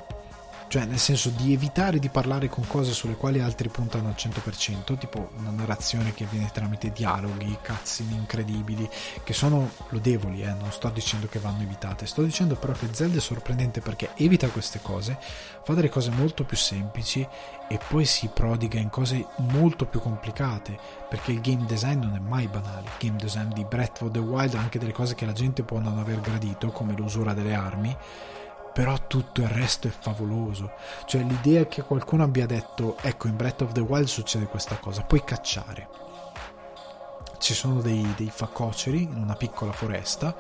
cioè nel senso di evitare di parlare con cose sulle quali altri puntano al 100%, tipo una narrazione che avviene tramite dialoghi, cazzini incredibili, che sono lodevoli, eh? non sto dicendo che vanno evitate, sto dicendo però che Zelda è sorprendente perché evita queste cose, fa delle cose molto più semplici e poi si prodiga in cose molto più complicate, perché il game design non è mai banale, il game design di Breath of the Wild ha anche delle cose che la gente può non aver gradito, come l'usura delle armi, però tutto il resto è favoloso. Cioè l'idea che qualcuno abbia detto, ecco in Breath of the Wild succede questa cosa, puoi cacciare. Ci sono dei, dei facoceri in una piccola foresta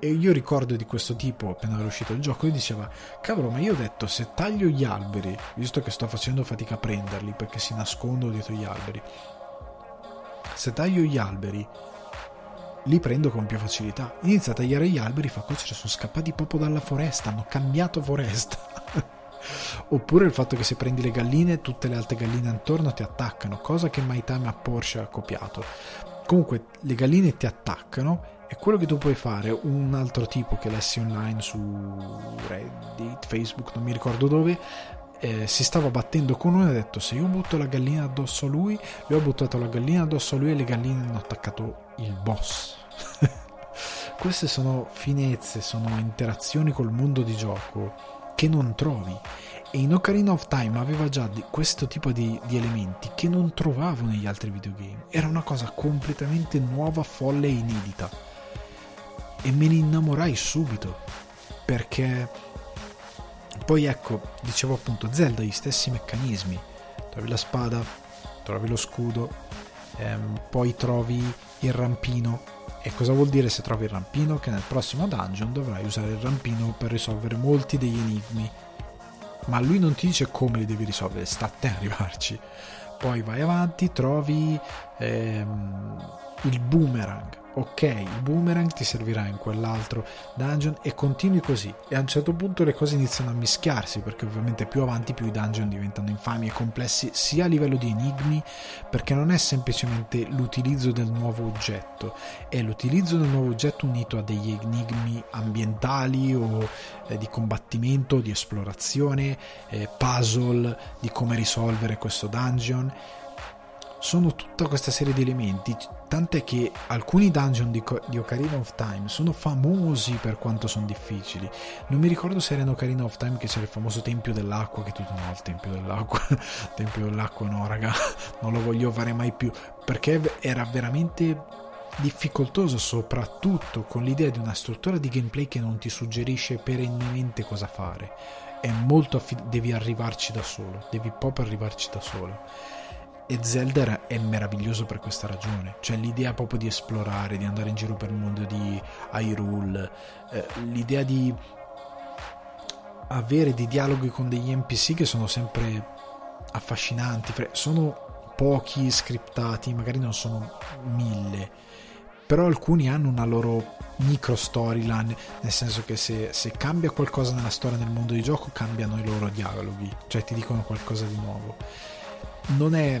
e io ricordo di questo tipo appena era uscito il gioco e diceva cavolo ma io ho detto se taglio gli alberi visto che sto facendo fatica a prenderli perché si nascondono dietro gli alberi se taglio gli alberi li prendo con più facilità. Inizia a tagliare gli alberi, fa così, sono scappati proprio dalla foresta, hanno cambiato foresta. Oppure il fatto che se prendi le galline, tutte le altre galline attorno ti attaccano, cosa che MyTime a Porsche ha copiato. Comunque le galline ti attaccano e quello che tu puoi fare, un altro tipo che lessi online su Reddit, Facebook, non mi ricordo dove, eh, si stava battendo con uno e ha detto se io butto la gallina addosso a lui, lui ha buttato la gallina addosso a lui e le galline hanno attaccato il boss. Queste sono finezze, sono interazioni col mondo di gioco che non trovi. E in Ocarina of Time aveva già questo tipo di, di, elementi che non trovavo negli altri videogame. Era una cosa completamente nuova, folle e inedita. E me ne innamorai subito. Perché poi ecco, dicevo appunto, Zelda ha gli stessi meccanismi. Trovi la spada, trovi lo scudo, ehm, poi trovi il rampino. E cosa vuol dire se trovi il rampino? Che nel prossimo dungeon dovrai usare il rampino per risolvere molti degli enigmi. Ma lui non ti dice come li devi risolvere, sta a te arrivarci. Poi vai avanti, trovi ehm, il boomerang ok, il boomerang ti servirà in quell'altro dungeon e continui così. E a un certo punto le cose iniziano a mischiarsi perché ovviamente più avanti più i dungeon diventano infami e complessi sia a livello di enigmi perché non è semplicemente l'utilizzo del nuovo oggetto, è l'utilizzo del nuovo oggetto unito a degli enigmi ambientali o eh, di combattimento, di esplorazione, eh, puzzle, di come risolvere questo dungeon sono tutta questa serie di elementi, tant'è che alcuni dungeon di, di, Ocarina of Time sono famosi per quanto sono difficili. Non mi ricordo se era in Ocarina of Time che c'era il famoso Tempio dell'Acqua, che tu no, il Tempio dell'Acqua, Tempio dell'Acqua no raga, non lo voglio fare mai più, perché era veramente difficoltoso soprattutto con l'idea di una struttura di gameplay che non ti suggerisce perennemente cosa fare. È molto affid- devi arrivarci da solo, devi proprio arrivarci da solo e Zelda è meraviglioso per questa ragione, cioè l'idea proprio di esplorare, di andare in giro per il mondo di Hyrule, eh, l'idea di avere dei dialoghi con degli NPC che sono sempre affascinanti, sono pochi scriptati, magari non sono mille, però alcuni hanno una loro micro storyline, nel senso che se, se, cambia qualcosa nella storia nel mondo di gioco cambiano i loro dialoghi, cioè ti dicono qualcosa di nuovo. Non è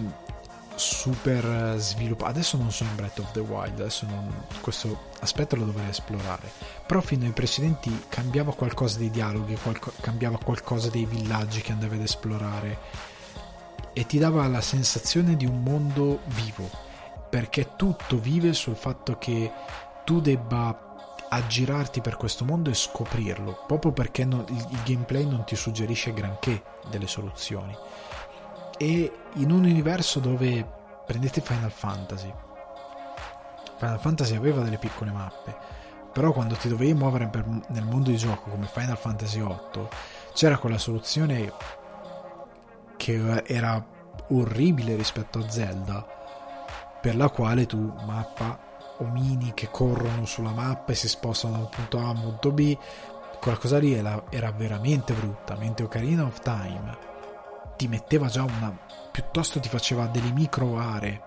super sviluppato, adesso non so in Breath of the Wild, adesso non, questo aspetto lo dovrei esplorare, però fino ai precedenti cambiava qualcosa dei dialoghi, qualco, cambiava qualcosa dei villaggi che andavi ad esplorare e ti dava la sensazione di un mondo vivo, perché tutto vive sul fatto che tu debba aggirarti per questo mondo e scoprirlo, proprio perché non, il, il gameplay non ti suggerisce granché delle soluzioni. E in un universo dove prendete Final Fantasy. Final Fantasy aveva delle piccole mappe, però quando ti dovevi muovere per, nel mondo di gioco come Final Fantasy VIII, c'era quella soluzione che era orribile rispetto a Zelda, per la quale tu mappa omini che corrono sulla mappa e si spostano da un punto A a un punto B. Quella cosa lì era, era veramente brutta. Mentre Ocarina of Time ti metteva già una. piuttosto ti faceva delle micro aree.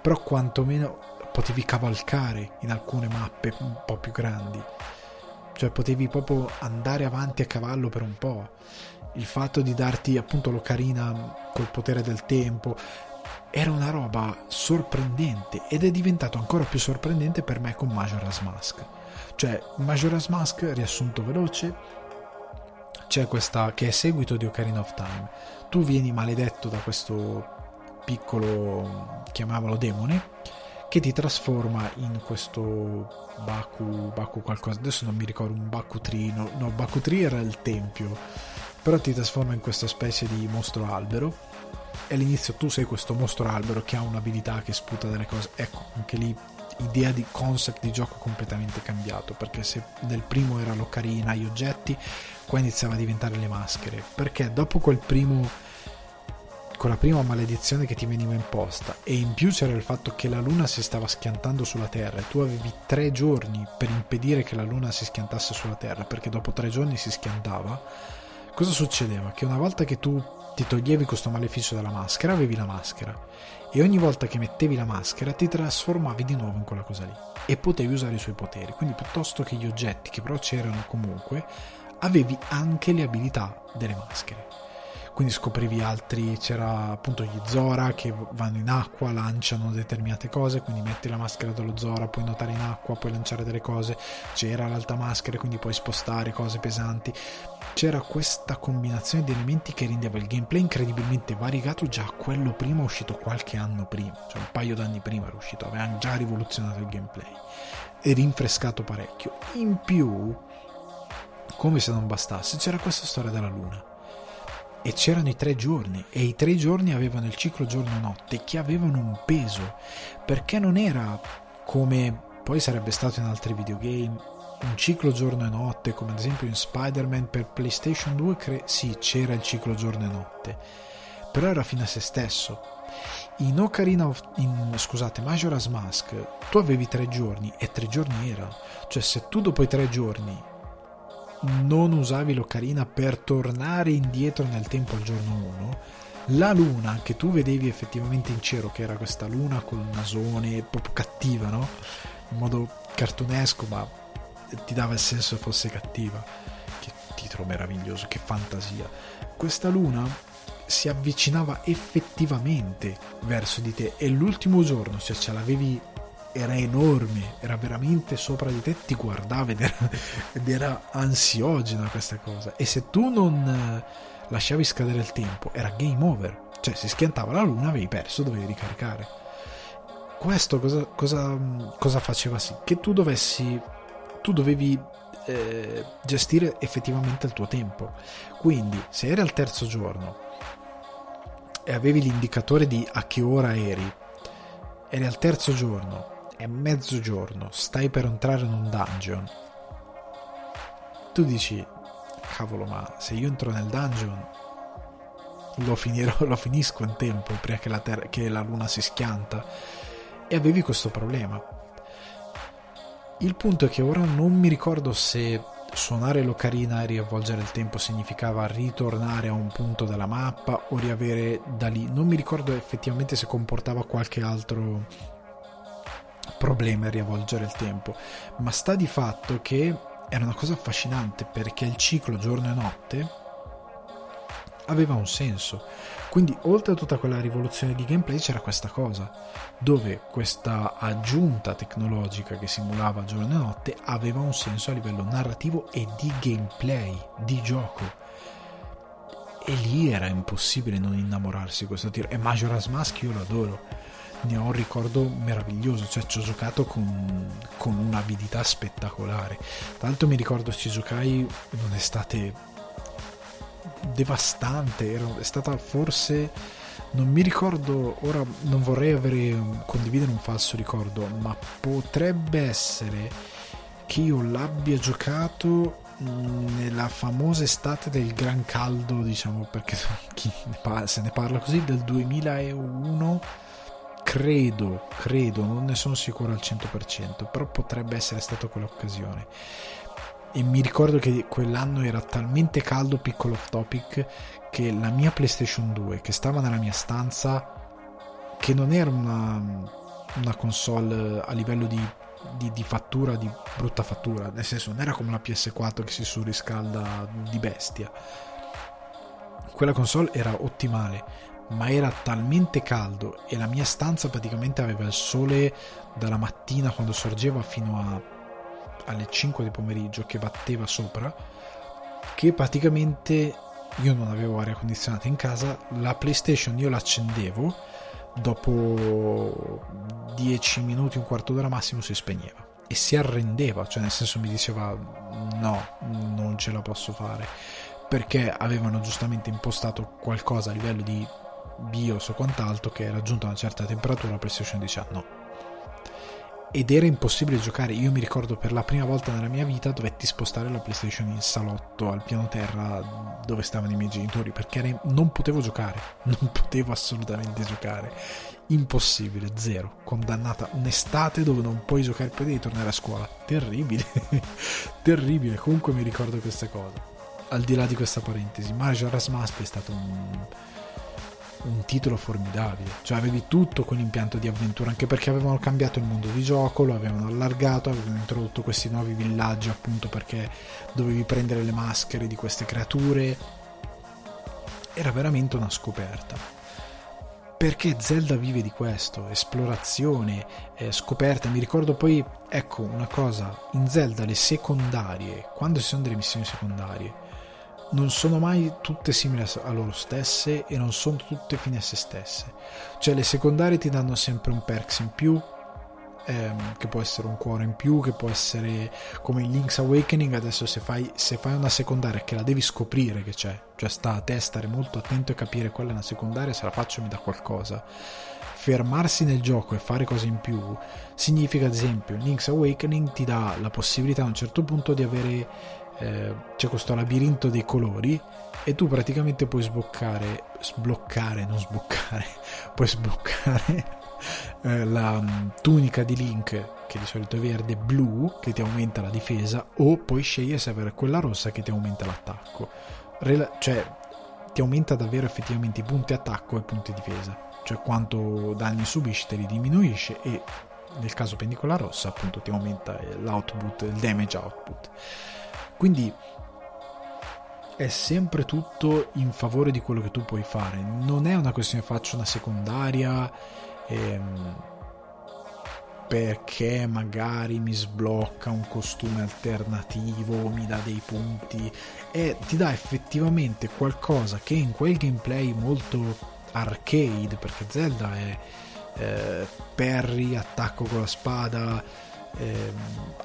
Però quantomeno potevi cavalcare in alcune mappe un po' più grandi. Cioè potevi proprio andare avanti a cavallo per un po'. Il fatto di darti appunto l'ocarina col potere del tempo, era una roba sorprendente ed è diventato ancora più sorprendente per me con Majora's Mask. Cioè, Majora's Mask, riassunto veloce, c'è questa che è seguito di Ocarina of Time. Tu vieni maledetto da questo piccolo, chiamavalo demone, che ti trasforma in questo Baku, Baku qualcosa, adesso non mi ricordo, un Baku Tree, no, no Baku Tree era il tempio, però ti trasforma in questa specie di mostro albero e all'inizio tu sei questo mostro albero che ha un'abilità che sputa delle cose. Ecco, anche lì idea di concept di gioco completamente cambiato perché se nel primo era l'ocarina, gli oggetti qua iniziava a diventare le maschere perché dopo quel primo con la prima maledizione che ti veniva imposta e in più c'era il fatto che la luna si stava schiantando sulla terra e tu avevi tre giorni per impedire che la luna si schiantasse sulla terra perché dopo tre giorni si schiantava cosa succedeva? che una volta che tu ti toglievi questo maleficio dalla maschera, avevi la maschera e ogni volta che mettevi la maschera ti trasformavi di nuovo in quella cosa lì e potevi usare i suoi poteri. Quindi piuttosto che gli oggetti che però c'erano comunque, avevi anche le abilità delle maschere quindi scoprivi altri, c'era appunto gli Zora che vanno in acqua, lanciano determinate cose, quindi metti la maschera dello Zora, puoi nuotare in acqua, puoi lanciare delle cose, c'era l'alta maschera, quindi puoi spostare cose pesanti. C'era questa combinazione di elementi che rendeva il gameplay incredibilmente variegato già quello prima uscito qualche anno prima, cioè un paio d'anni prima era uscito, aveva già rivoluzionato il gameplay e rinfrescato parecchio. In più, come se non bastasse, c'era questa storia della luna. E c'erano i tre giorni e i tre giorni avevano il ciclo giorno-notte che avevano un peso perché non era come poi sarebbe stato in altri videogame un ciclo giorno e notte come ad esempio in Spider-Man per PlayStation 2 cre- sì c'era il ciclo giorno e notte però era fine a se stesso. In Ocarina of, in, scusate Majora's Mask tu avevi tre giorni e tre giorni era cioè se tu dopo i tre giorni non usavi l'ocarina per tornare indietro nel tempo al giorno 1, la luna che tu vedevi effettivamente in cielo, che era questa luna col nasone proprio cattiva, no? In modo cartunesco, ma ti dava il senso fosse cattiva. Che titolo meraviglioso, che fantasia. Questa luna si avvicinava effettivamente verso di te e l'ultimo giorno, se ce l'avevi era enorme, era veramente sopra di te, ti guardava ed era, ed era ansiogena questa cosa. E se tu non eh, lasciavi scadere il tempo, era game over. Cioè, si schiantava la luna, avevi perso, dovevi ricaricare. Questo cosa, cosa, cosa faceva sì? Che tu dovessi. Tu dovevi eh, gestire effettivamente il tuo tempo. Quindi, se eri al terzo giorno e avevi l'indicatore di a che ora eri, eri al terzo giorno è mezzogiorno, stai per entrare in un dungeon. Tu dici, cavolo, ma se io entro nel dungeon lo, finirò, lo finisco in tempo prima che la, ter- che la luna si schianta. E avevi questo problema. Il punto è che ora non mi ricordo se suonare l'ocarina e riavvolgere il tempo significava ritornare a un punto della mappa o riavere da lì. Non mi ricordo effettivamente se comportava qualche altro problema riavvolgere il tempo, ma sta di fatto che era una cosa affascinante perché il ciclo giorno e notte aveva un senso. Quindi, oltre a tutta quella rivoluzione di gameplay, c'era questa cosa, dove questa aggiunta tecnologica che simulava giorno e notte aveva un senso a livello narrativo e di gameplay, di gioco. E lì era impossibile non innamorarsi di questo tiro. E Majora's Mask io lo adoro. Ne ho un ricordo meraviglioso, cioè ci ho giocato con, con un'avidità spettacolare. L'altro mi ricordo ci giocai in un'estate devastante, era, è stata forse non mi ricordo ora non vorrei avere, condividere un falso ricordo ma potrebbe essere che io l'abbia giocato nella famosa estate del gran caldo diciamo perché se ne parla così del 2001 credo credo non ne sono sicuro al 100% però potrebbe essere stata quell'occasione. E mi ricordo che quell'anno era talmente caldo piccolo off topic che la mia PlayStation 2 che stava nella mia stanza che non era una, una console a livello di, di, di, fattura di brutta fattura nel senso non era come la PS4 che si surriscalda di bestia. Quella console era ottimale ma era talmente caldo e la mia stanza praticamente aveva il sole dalla mattina quando sorgeva fino a alle 5 di pomeriggio che batteva sopra che praticamente io non avevo aria condizionata in casa la playstation io l'accendevo dopo 10 minuti un quarto d'ora massimo si spegneva e si arrendeva cioè nel senso mi diceva no non ce la posso fare perché avevano giustamente impostato qualcosa a livello di BIOS o quant'altro che raggiunto una certa temperatura la PlayStation diceva no ed era impossibile giocare. Io mi ricordo per la prima volta nella mia vita dovetti spostare la PlayStation in salotto al piano terra dove stavano i miei genitori perché non potevo giocare, non potevo assolutamente giocare. Impossibile, zero, condannata. Un'estate dove non puoi giocare, poi devi tornare a scuola. Terribile, terribile. Comunque mi ricordo queste cose. Al di là di questa parentesi, Majora's Mask è stato un un titolo formidabile, cioè avevi tutto quell'impianto di avventura, anche perché avevano cambiato il mondo di gioco, lo avevano allargato, avevano introdotto questi nuovi villaggi appunto perché dovevi prendere le maschere di queste creature, era veramente una scoperta. Perché Zelda vive di questo, esplorazione, eh, scoperta. Mi ricordo poi, ecco, una cosa, in Zelda le secondarie, quando ci sono delle missioni secondarie, non sono mai tutte simili a loro stesse e non sono tutte fine a se stesse. Cioè le secondarie ti danno sempre un perks in più, ehm, che può essere un cuore in più, che può essere come in Link's Awakening, adesso se fai, se fai una secondaria che la devi scoprire che c'è, cioè sta a te stare molto attento e capire qual è una secondaria, se la faccio mi dà qualcosa. Fermarsi nel gioco e fare cose in più significa ad esempio Link's Awakening ti dà la possibilità a un certo punto di avere eh, c'è questo labirinto dei colori e tu praticamente puoi sboccare, sbloccare, non sboccare, puoi sbloccare eh, la um, tunica di Link che di solito è verde blu che ti aumenta la difesa o puoi scegliere se avere quella rossa che ti aumenta l'attacco. Rela- cioè ti aumenta davvero effettivamente i punti attacco e i punti difesa, cioè quanto danni subisci te li diminuisce e nel caso prendi quella rossa appunto ti aumenta l'output, il damage output. Quindi è sempre tutto in favore di quello che tu puoi fare. Non è una questione faccio una secondaria ehm, perché magari mi sblocca un costume alternativo, mi dà dei punti e ti dà effettivamente qualcosa che in quel gameplay molto arcade, perché Zelda è eh, parry, attacco con la spada, eh,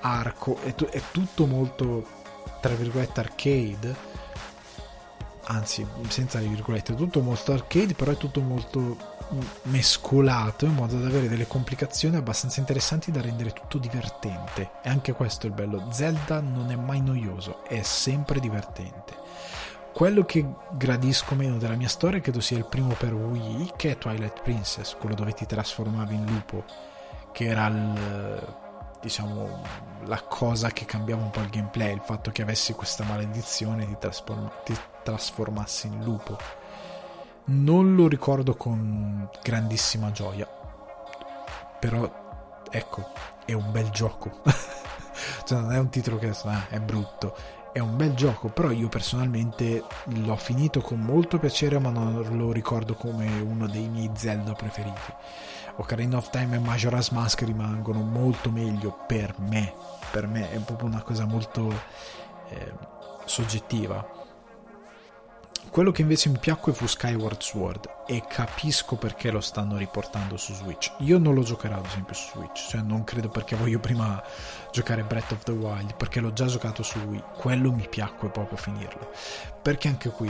arco, è, t- è tutto molto tra virgolette arcade anzi senza le virgolette tutto molto arcade però è tutto molto mescolato in modo da avere delle complicazioni abbastanza interessanti da rendere tutto divertente. E anche questo è il bello. Zelda non è mai noioso è sempre divertente. Quello che gradisco meno della mia storia credo sia il primo per Wii che è Twilight Princess quello dove ti trasformavi in lupo che era il diciamo la cosa che cambiava un po' il gameplay, il fatto che avessi questa maledizione di, trasform- di trasformarsi in lupo. Non lo ricordo con grandissima gioia, però ecco, è un bel gioco. cioè non è un titolo che ah, è brutto, è un bel gioco, però io personalmente l'ho finito con molto piacere, ma non lo ricordo come uno dei miei Zelda preferiti. Ocarina of Time e Majora's Mask rimangono molto meglio per me, per me è proprio una cosa molto eh, soggettiva quello che invece mi piacque fu Skyward Sword e capisco perché lo stanno riportando su Switch. Io non lo giocherò ad esempio su Switch, cioè non credo perché voglio prima giocare Breath of the Wild, perché l'ho già giocato su Wii. Quello mi piacque proprio finirlo. Perché anche qui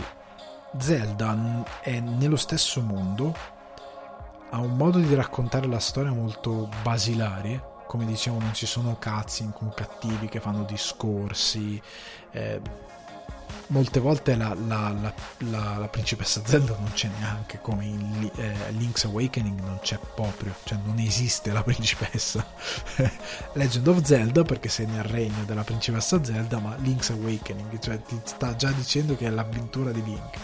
Zelda è nello stesso mondo, ha un modo di raccontare la storia molto basilare, come dicevo non ci sono cutscene con cattivi che fanno discorsi, eh, molte volte la, la, la, la, principessa Zelda non c'è neanche come in eh, Link's Awakening non c'è proprio cioè non esiste la principessa. Legend of Zelda perché sei nel regno della principessa Zelda ma Link's Awakening cioè ti sta già dicendo che è l'avventura di Link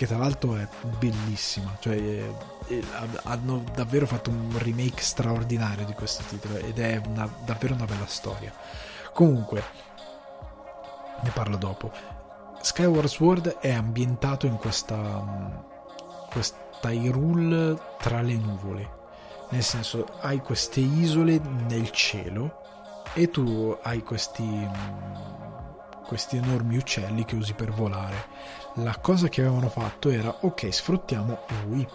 che tra l'altro è bellissima cioè eh, eh, hanno davvero fatto un remake straordinario di questo titolo ed è una, davvero una bella storia comunque ne parlo dopo Skyward Sword è ambientato in questa, questa Hyrule tra le nuvole. Nel senso, hai queste isole nel cielo e tu hai questi, questi enormi uccelli che usi per volare. La cosa che avevano fatto era, ok, sfruttiamo lui.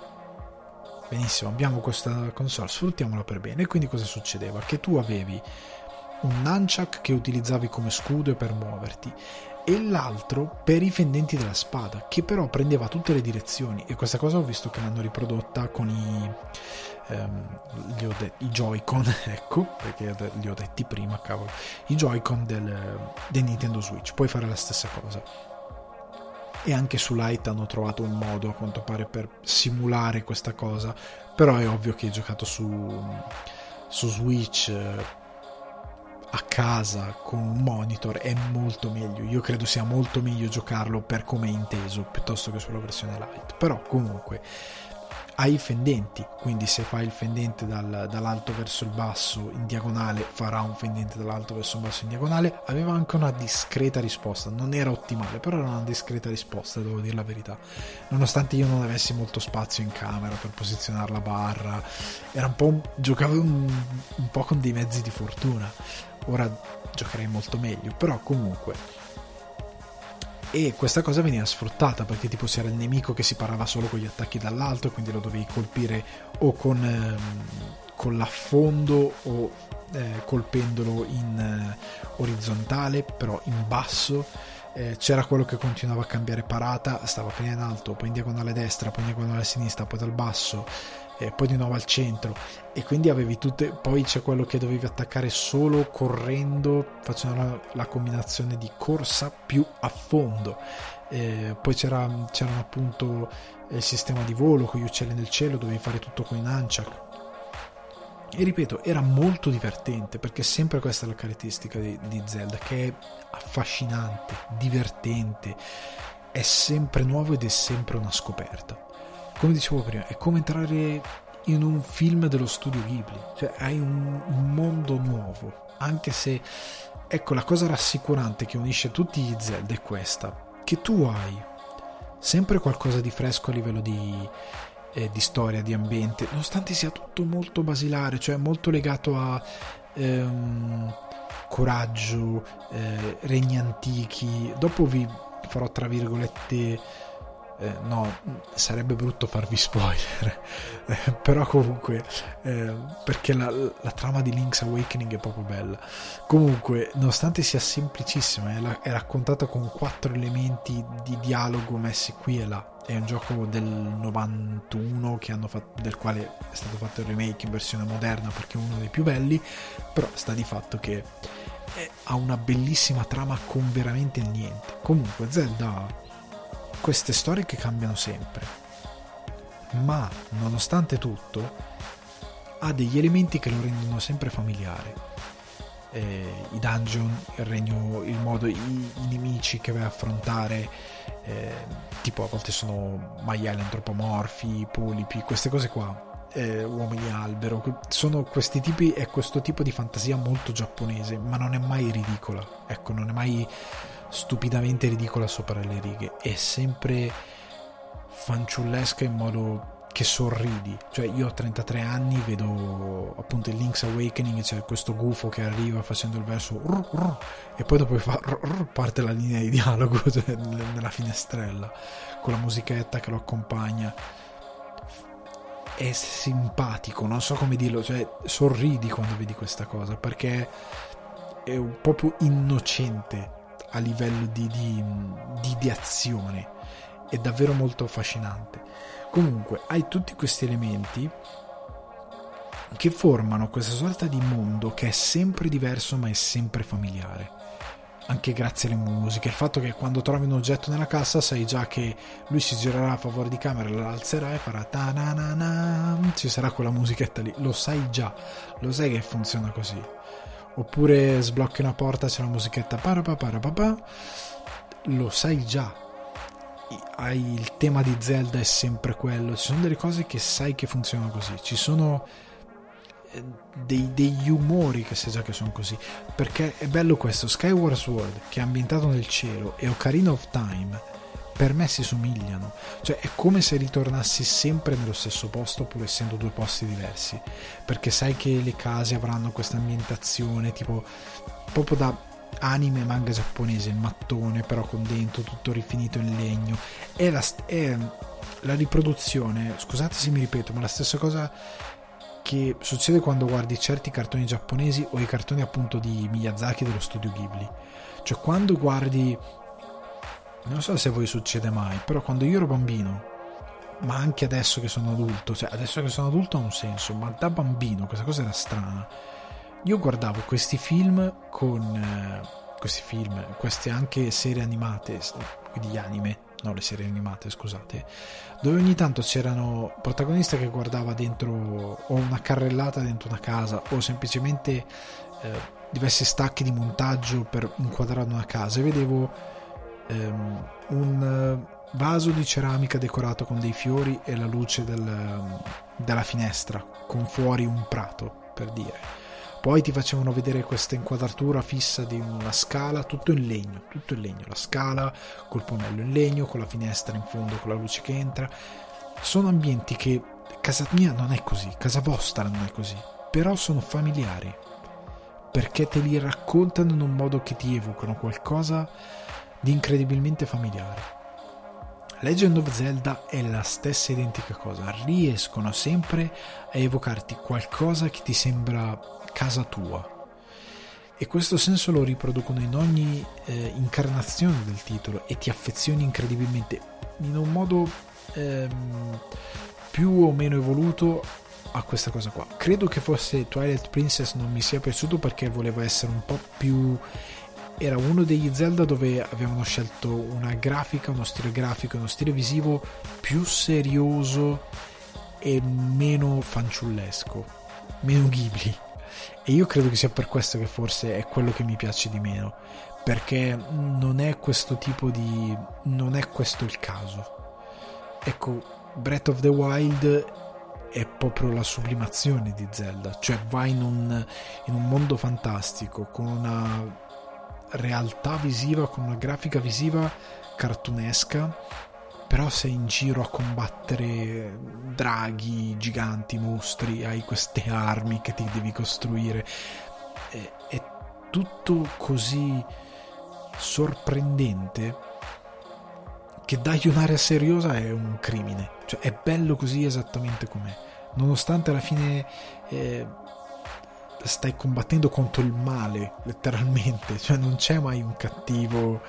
Benissimo, abbiamo questa console, sfruttiamola per bene. E quindi cosa succedeva? Che tu avevi un nunchuck che utilizzavi come scudo per muoverti e l'altro per i fendenti della spada, che però prendeva tutte le direzioni. E questa cosa ho visto che l'hanno riprodotta con i, ehm, de- i Joy-Con, ecco, perché li ho detti prima, cavolo, i Joy-Con del, del Nintendo Switch. Puoi fare la stessa cosa. E anche su Lite hanno trovato un modo, a quanto pare, per simulare questa cosa. Però è ovvio che giocato su, su Switch a casa con un monitor è molto meglio. Io credo sia molto meglio giocarlo per come è inteso piuttosto che sulla versione light. Però comunque hai i fendenti, quindi se fai il fendente dal, dall'alto verso il basso in diagonale farà un fendente dall'alto verso il basso in diagonale. Aveva anche una discreta risposta, non era ottimale, però era una discreta risposta, devo dire la verità. Nonostante io non avessi molto spazio in camera per posizionare la barra, era un po' giocavo un, un po' con dei mezzi di fortuna ora giocherei molto meglio, però comunque. E questa cosa veniva sfruttata perché tipo c'era il nemico che si parava solo con gli attacchi dall'alto, quindi lo dovevi colpire o con, ehm, con l'affondo o eh, colpendolo in eh, orizzontale, però in basso. Eh, c'era quello che continuava a cambiare parata, stava prima in alto, poi in diagonale destra, poi in diagonale sinistra, poi dal basso e poi di nuovo al centro. E quindi avevi tutte poi c'è quello che dovevi attaccare solo correndo facendo la, la combinazione di corsa più affondo eh, poi c'era, c'era appunto il sistema di volo con gli uccelli nel cielo dovevi fare tutto con i nunchuck. E ripeto era molto divertente perché sempre questa è la caratteristica di, di Zelda che è affascinante divertente è sempre nuovo ed è sempre una scoperta come dicevo prima, è come entrare in un film dello studio Ghibli, cioè hai un, mondo nuovo, anche se, ecco, la cosa rassicurante che unisce tutti gli Zelda è questa, che tu hai sempre qualcosa di fresco a livello di, eh, di storia, di ambiente, nonostante sia tutto molto basilare, cioè molto legato a... Ehm, coraggio, eh, regni antichi. Dopo vi farò tra virgolette eh, no, sarebbe brutto farvi spoiler, eh, però comunque, eh, perché la, la, trama di Link's Awakening è proprio bella. Comunque, nonostante sia semplicissima, è, la, è raccontata con quattro elementi di dialogo messi qui e là. È un gioco del 91 fatto, del quale è stato fatto il remake in versione moderna perché è uno dei più belli, però sta di fatto che ha una bellissima trama con veramente niente. Comunque Zelda queste storie che cambiano sempre, ma nonostante tutto ha degli elementi che lo rendono sempre familiare. eh, i dungeon, il regno, il modo, i, i nemici che vai a affrontare, eh, tipo a volte sono maiali antropomorfi, polipi, queste cose qua. Eh, uomini albero sono questi tipi è questo tipo di fantasia molto giapponese ma non è mai ridicola ecco non è mai stupidamente ridicola sopra le righe è sempre fanciullesca in modo che sorridi. Cioè, io ho 33 anni, vedo appunto il Link's Awakening, c'è questo gufo che arriva facendo il verso rrr, rrr, e poi dopo fa, rrr, parte la linea di dialogo cioè, nella finestrella con la musichetta che lo accompagna. È simpatico, non so come dirlo, cioè sorridi quando vedi questa cosa perché è più innocente a livello di, di, di, di azione. È davvero molto affascinante Comunque hai tutti questi elementi che formano questa sorta di mondo che è sempre diverso ma è sempre familiare. Anche grazie alle musiche, il fatto che quando trovi un oggetto nella cassa sai già che lui si girerà a favore di camera, la alzerà e farà ta na na na ci sarà quella musichetta lì, lo sai già, lo sai che funziona così. Oppure sblocchi una porta, c'è la musichetta lo sai già, hai il tema di Zelda è sempre quello, ci sono delle cose che sai che funzionano così, ci sono eh, dei, degli umori che sai già che sono così, perché è bello questo, Skyward Sword che è ambientato nel cielo e Ocarina of Time per me si somigliano, cioè è come se ritornassi sempre nello stesso posto pur essendo due posti diversi, perché sai che le case avranno questa ambientazione tipo proprio da anime manga giapponese, il mattone però con dentro tutto rifinito in legno. È la, è la riproduzione, scusate se mi ripeto, ma la stessa cosa che succede quando guardi certi cartoni giapponesi o i cartoni appunto di Miyazaki dello studio Ghibli. Cioè quando guardi, non so se a voi succede mai, però quando io ero bambino, ma anche adesso che sono adulto, cioè adesso che sono adulto ha un senso, ma da bambino questa cosa era strana. Io guardavo questi film con eh, questi film, queste anche serie animate, quindi anime, no le serie animate, scusate, dove ogni tanto c'erano protagonisti che guardava dentro o una carrellata dentro una casa o semplicemente eh, diversi stacchi di montaggio per inquadrare una casa. E vedevo ehm, un eh, vaso di ceramica decorato con dei fiori e la luce del, della finestra con fuori un prato per dire poi ti facevano vedere questa inquadratura fissa di una scala, tutto in legno, tutto in legno, la scala col pannello in legno, con la finestra in fondo, con la luce che entra. Sono ambienti che casa mia non è così, casa vostra non è così, però sono familiari, perché te li raccontano in un modo che ti evocano qualcosa di incredibilmente familiare. Legend of Zelda è la stessa identica cosa, riescono sempre a evocarti qualcosa che ti sembra casa tua. E questo senso lo riproducono in ogni eh, incarnazione del titolo e ti affezioni incredibilmente in un modo ehm, più o meno evoluto a questa cosa qua. Credo che forse Twilight Princess non mi sia piaciuto perché voleva essere un po' più era uno degli Zelda dove avevano scelto una grafica, uno stile grafico, uno stile visivo più serioso e meno fanciullesco, meno Ghibli. E io credo che sia per questo che forse è quello che mi piace di meno, perché non è questo tipo di... non è questo il caso. Ecco, Breath of the Wild è proprio la sublimazione di Zelda, cioè vai in un, in un mondo fantastico con una realtà visiva, con una grafica visiva cartunesca però sei in giro a combattere draghi, giganti, mostri, hai queste armi che ti devi costruire. È, è tutto così sorprendente che dargli un'area seriosa è un crimine. Cioè è bello così esattamente com'è. Nonostante alla fine eh, stai combattendo contro il male, letteralmente. Cioè non c'è mai un cattivo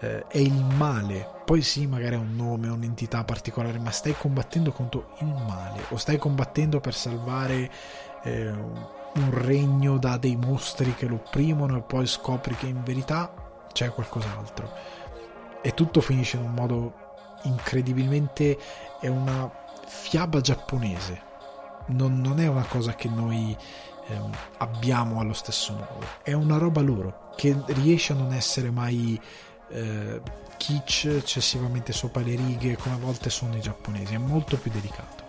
eh, è il male. Poi sì, magari ha un nome, un'entità particolare, ma stai combattendo contro il male o stai combattendo per salvare eh, un regno da dei mostri che lo opprimono e poi scopri che in verità c'è qualcos'altro. E tutto finisce in un modo incredibilmente... è una fiaba giapponese. non, non è una cosa che noi ehm, abbiamo allo stesso modo, è una roba loro che riesce a non essere mai eh, kitsch, eccessivamente sopra le righe come a volte sono i giapponesi, è molto più delicato.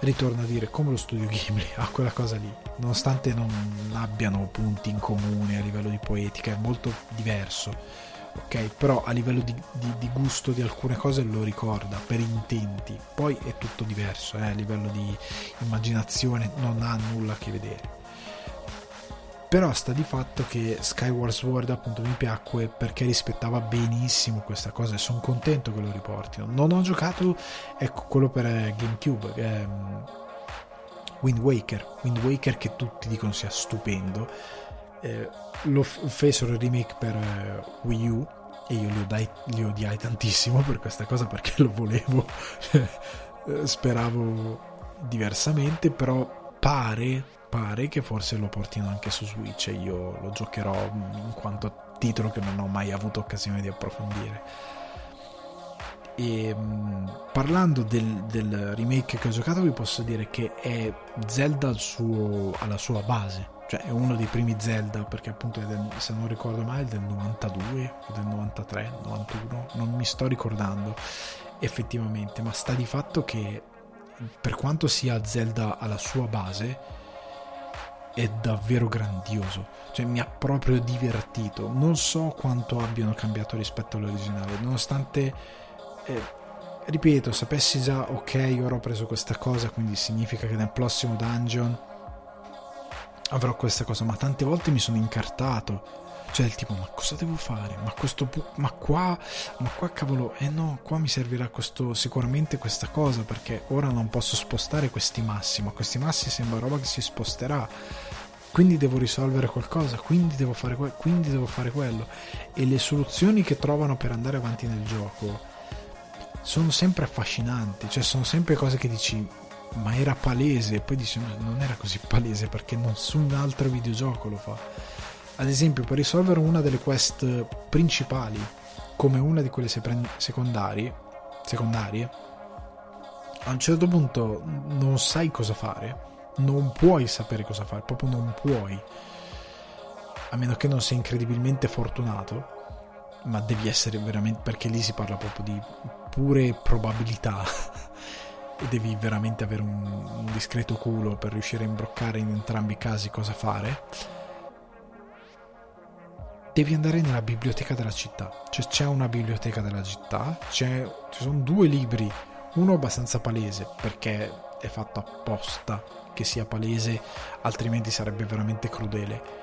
Ritorno a dire come lo studio Ghibli ha quella cosa lì, nonostante non abbiano punti in comune a livello di poetica, è molto diverso ok? Però a livello di, di, di, gusto di alcune cose lo ricorda per intenti, poi è tutto diverso, eh? a livello di immaginazione non ha nulla a che vedere. Però sta di fatto che Skyward Sword appunto mi piacque perché rispettava benissimo questa cosa e sono contento che lo riportino. Non ho giocato, ecco, quello per eh, GameCube, ehm, Wind Waker, Wind Waker che tutti dicono sia stupendo. Eh, lo f- fecero il remake per eh, Wii U e io li, odai, li odiai tantissimo per questa cosa perché lo volevo. Eh, speravo diversamente però pare pare che forse lo portino anche su Switch e io lo giocherò in quanto titolo che non ho mai avuto occasione di approfondire. E mm, parlando del, del, remake che ho giocato vi posso dire che è Zelda al suo, alla sua base cioè è uno dei primi Zelda perché appunto del, se non ricordo mai è del 92 o del 93 91 non mi sto ricordando effettivamente ma sta di fatto che per quanto sia Zelda alla sua base è davvero grandioso. Cioè mi ha proprio divertito. Non so quanto abbiano cambiato rispetto all'originale nonostante eh, ripeto sapessi già ok ora ho preso questa cosa quindi significa che nel prossimo dungeon avrò questa cosa, ma tante volte mi sono incartato. Cioè, il tipo, ma cosa devo fare? Ma questo, ma qua, ma qua cavolo, eh no, qua mi servirà questo, sicuramente questa cosa, perché ora non posso spostare questi massi, ma questi massi sembra roba che si sposterà. Quindi devo risolvere qualcosa, quindi devo fare, que- quindi devo fare quello. E le soluzioni che trovano per andare avanti nel gioco sono sempre affascinanti, cioè sono sempre cose che dici, ma era palese, poi dice ma non era così palese perché nessun altro videogioco lo fa. Ad esempio, per risolvere una delle quest principali, come una di quelle secondarie, secondarie, a un certo punto non sai cosa fare, non puoi sapere cosa fare, proprio non puoi, a meno che non sei incredibilmente fortunato, ma devi essere veramente, perché lì si parla proprio di pure probabilità e devi veramente avere un, un discreto culo per riuscire a imbroccare in entrambi i casi cosa fare devi andare nella biblioteca della città. Cioè c'è una biblioteca della città, ci sono due libri, uno abbastanza palese perché è fatto apposta che sia palese, altrimenti sarebbe veramente crudele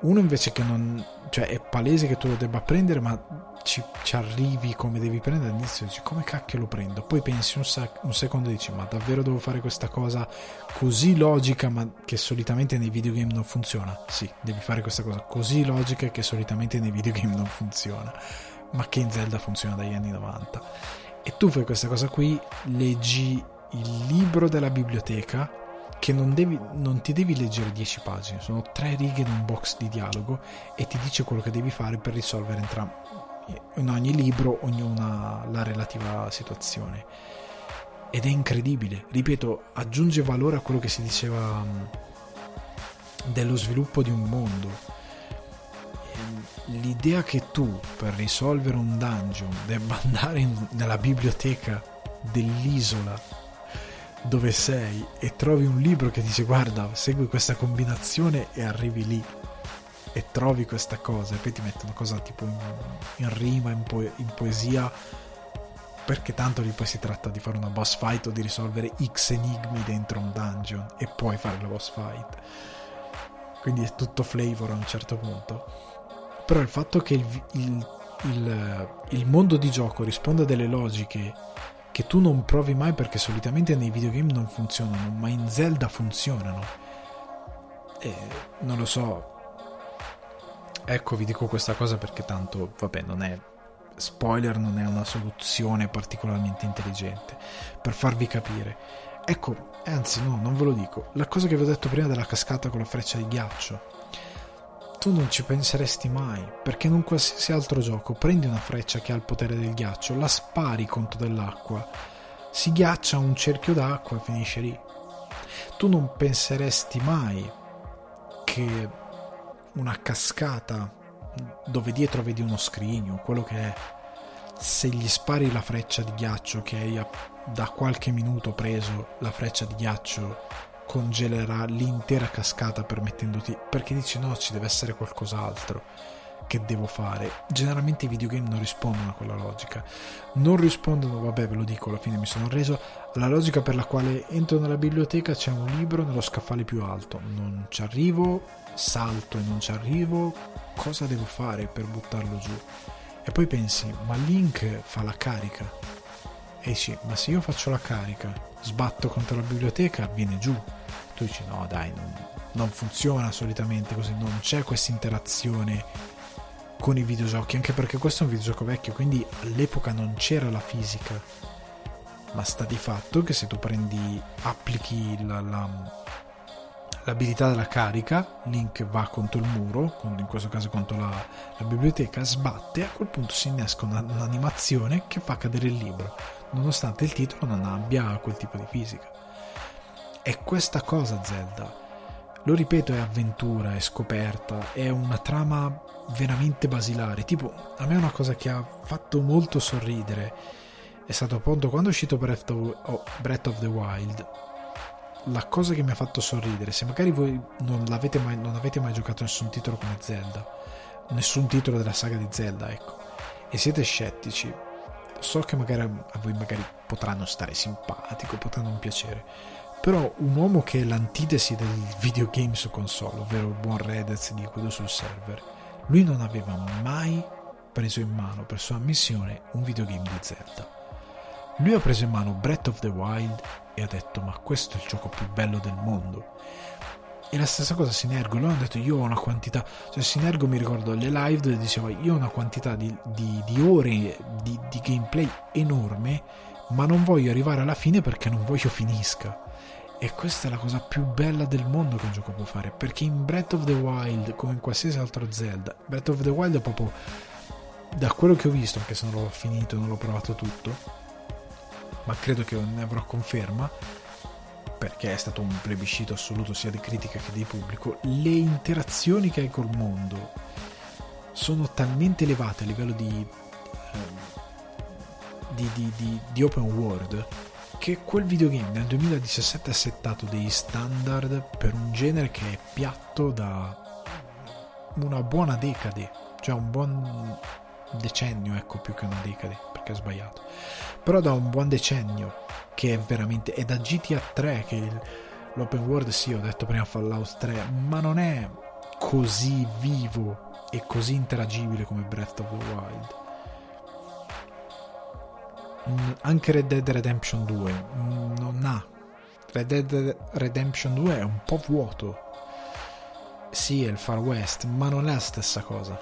uno invece che non cioè è palese che tu lo debba prendere ma ci, ci arrivi come devi prendere all'inizio dici come cacchio lo prendo? Poi pensi un, sac- un secondo e dici ma davvero devo fare questa cosa così logica ma che solitamente nei videogame non funziona? Sì devi fare questa cosa così logica che solitamente nei videogame non funziona ma che in Zelda funziona dagli anni 90 e tu fai questa cosa qui leggi il libro della biblioteca che non, devi, non ti devi leggere 10 pagine, sono tre righe in un box di dialogo e ti dice quello che devi fare per risolvere entrambi, in ogni libro ognuna la relativa situazione. Ed è incredibile, ripeto, aggiunge valore a quello che si diceva dello sviluppo di un mondo. Ehm, l'idea che tu per risolvere un dungeon debba andare in, nella biblioteca dell'isola dove sei e trovi un libro che dice guarda segui questa combinazione e arrivi lì. E trovi questa cosa e poi ti mettono cosa tipo in, in rima, in, po- in, poesia perché tanto lì poi si tratta di fare una boss fight o di risolvere x enigmi dentro un dungeon e poi fare la boss fight. Quindi è tutto flavor a un certo punto. Però il fatto che il, il, il, il mondo di gioco risponda a delle logiche che tu non provi mai perché solitamente nei videogame non funzionano, ma in Zelda funzionano. E non lo so. Ecco, vi dico questa cosa perché tanto, vabbè, non è spoiler, non è una soluzione particolarmente intelligente per farvi capire. Ecco, anzi no, non ve lo dico. La cosa che vi ho detto prima della cascata con la freccia di ghiaccio tu non ci penseresti mai, perché in un qualsiasi altro gioco prendi una freccia che ha il potere del ghiaccio, la spari contro dell'acqua, si ghiaccia un cerchio d'acqua e finisce lì. Tu non penseresti mai che una cascata dove dietro vedi uno scrigno, quello che è, se gli spari la freccia di ghiaccio che hai da qualche minuto preso, la freccia di ghiaccio congelerà l'intera cascata permettendoti perché dici no ci deve essere qualcos'altro che devo fare. Generalmente i videogame non rispondono a quella logica. Non rispondono vabbè ve lo dico alla fine mi sono reso. Alla logica per la quale entro nella biblioteca c'è un libro nello scaffale più alto. Non ci arrivo salto e non ci arrivo. Cosa devo fare per buttarlo giù? E poi pensi ma Link fa la carica. E dici ma se io faccio la carica sbatto contro la biblioteca viene giù tu dici no dai non, non funziona solitamente così non c'è questa interazione con i videogiochi. Anche perché questo è un videogioco vecchio quindi all'epoca non c'era la fisica. Ma sta di fatto che se tu prendi applichi la, la, l'abilità della carica Link va contro il muro in questo caso contro la, la biblioteca sbatte a quel punto si innesca una, un'animazione che fa cadere il libro nonostante il titolo non abbia quel tipo di fisica è questa cosa Zelda. Lo ripeto, è avventura, è scoperta, è una trama veramente basilare. Tipo, a me una cosa che ha fatto molto sorridere è stato appunto quando è uscito Breath of, oh, Breath of the Wild. La cosa che mi ha fatto sorridere, se magari voi non, mai, non avete mai giocato nessun titolo come Zelda, nessun titolo della saga di Zelda, ecco, e siete scettici, so che magari a voi magari potranno stare simpatico, potranno non piacere, però un uomo che è l'antitesi del videogame su console, ovvero il buon Redez di quello sul server, lui non aveva mai preso in mano per sua missione un videogame di Zelda. Lui ha preso in mano Breath of the Wild e ha detto ma questo è il gioco più bello del mondo. E la stessa cosa Sinergo, lui ha detto io ho una quantità, cioè Sinergo mi ricordo le live dove diceva io ho una quantità di, di, di ore di, di gameplay enorme ma non voglio arrivare alla fine perché non voglio finisca e questa è la cosa più bella del mondo che un gioco può fare, perché in Breath of the Wild, come in qualsiasi altro Zelda, Breath of the Wild è proprio, da quello che ho visto, anche se non l'ho finito, non l'ho provato tutto, ma credo che ne avrò conferma, perché è stato un plebiscito assoluto sia di critica che di pubblico, le interazioni che hai col mondo sono talmente elevate a livello di, ehm, di, di, di, di open world che quel videogame nel 2017 ha settato dei standard per un genere che è piatto da una buona decade, cioè un buon decennio, ecco, più che una decade, perché ho sbagliato. Però da un buon decennio che è veramente è da GTA 3 che il, l'open world sì, ho detto prima Fallout 3, ma non è così vivo e così interagibile come Breath of the Wild anche Red Dead Redemption 2 non ha Red Dead Redemption 2 è un po' vuoto. Sì è il Far West ma non è la stessa cosa.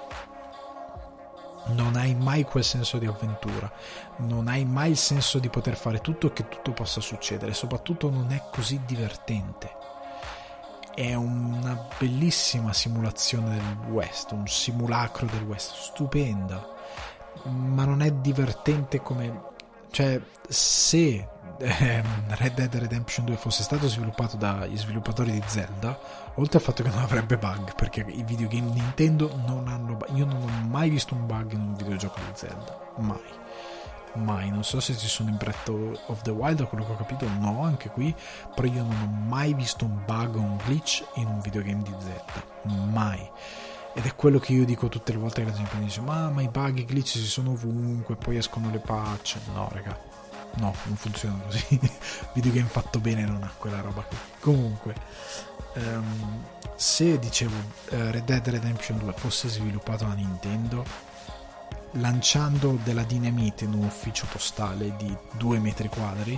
Non hai mai quel senso di avventura. Non hai mai il senso di poter fare tutto e che tutto possa succedere soprattutto non è così divertente. È una bellissima simulazione del West un simulacro del West stupenda. Ma non è divertente come cioè, se ehm, Red Dead Redemption 2 fosse stato sviluppato dagli sviluppatori di Zelda, oltre al fatto che non avrebbe bug, perché i videogame Nintendo non hanno bug. Io non ho mai visto un bug in un videogioco di Zelda. Mai. Mai. Non so se ci sono in Breath of the Wild, da quello che ho capito, no, anche qui. Però io non ho mai visto un bug o un glitch in un videogame di Zelda. Mai ed è quello che io dico tutte le volte che la gente mi dice ma, ma i bug, i glitch ci sono ovunque, poi escono le patch. No, raga, no, non funziona così. Videogame fatto bene non ha quella roba qui. Comunque, um, se dicevo uh, Red Dead Redemption 2 fosse sviluppato da Nintendo, lanciando della dinamite in un ufficio postale di 2 metri quadri,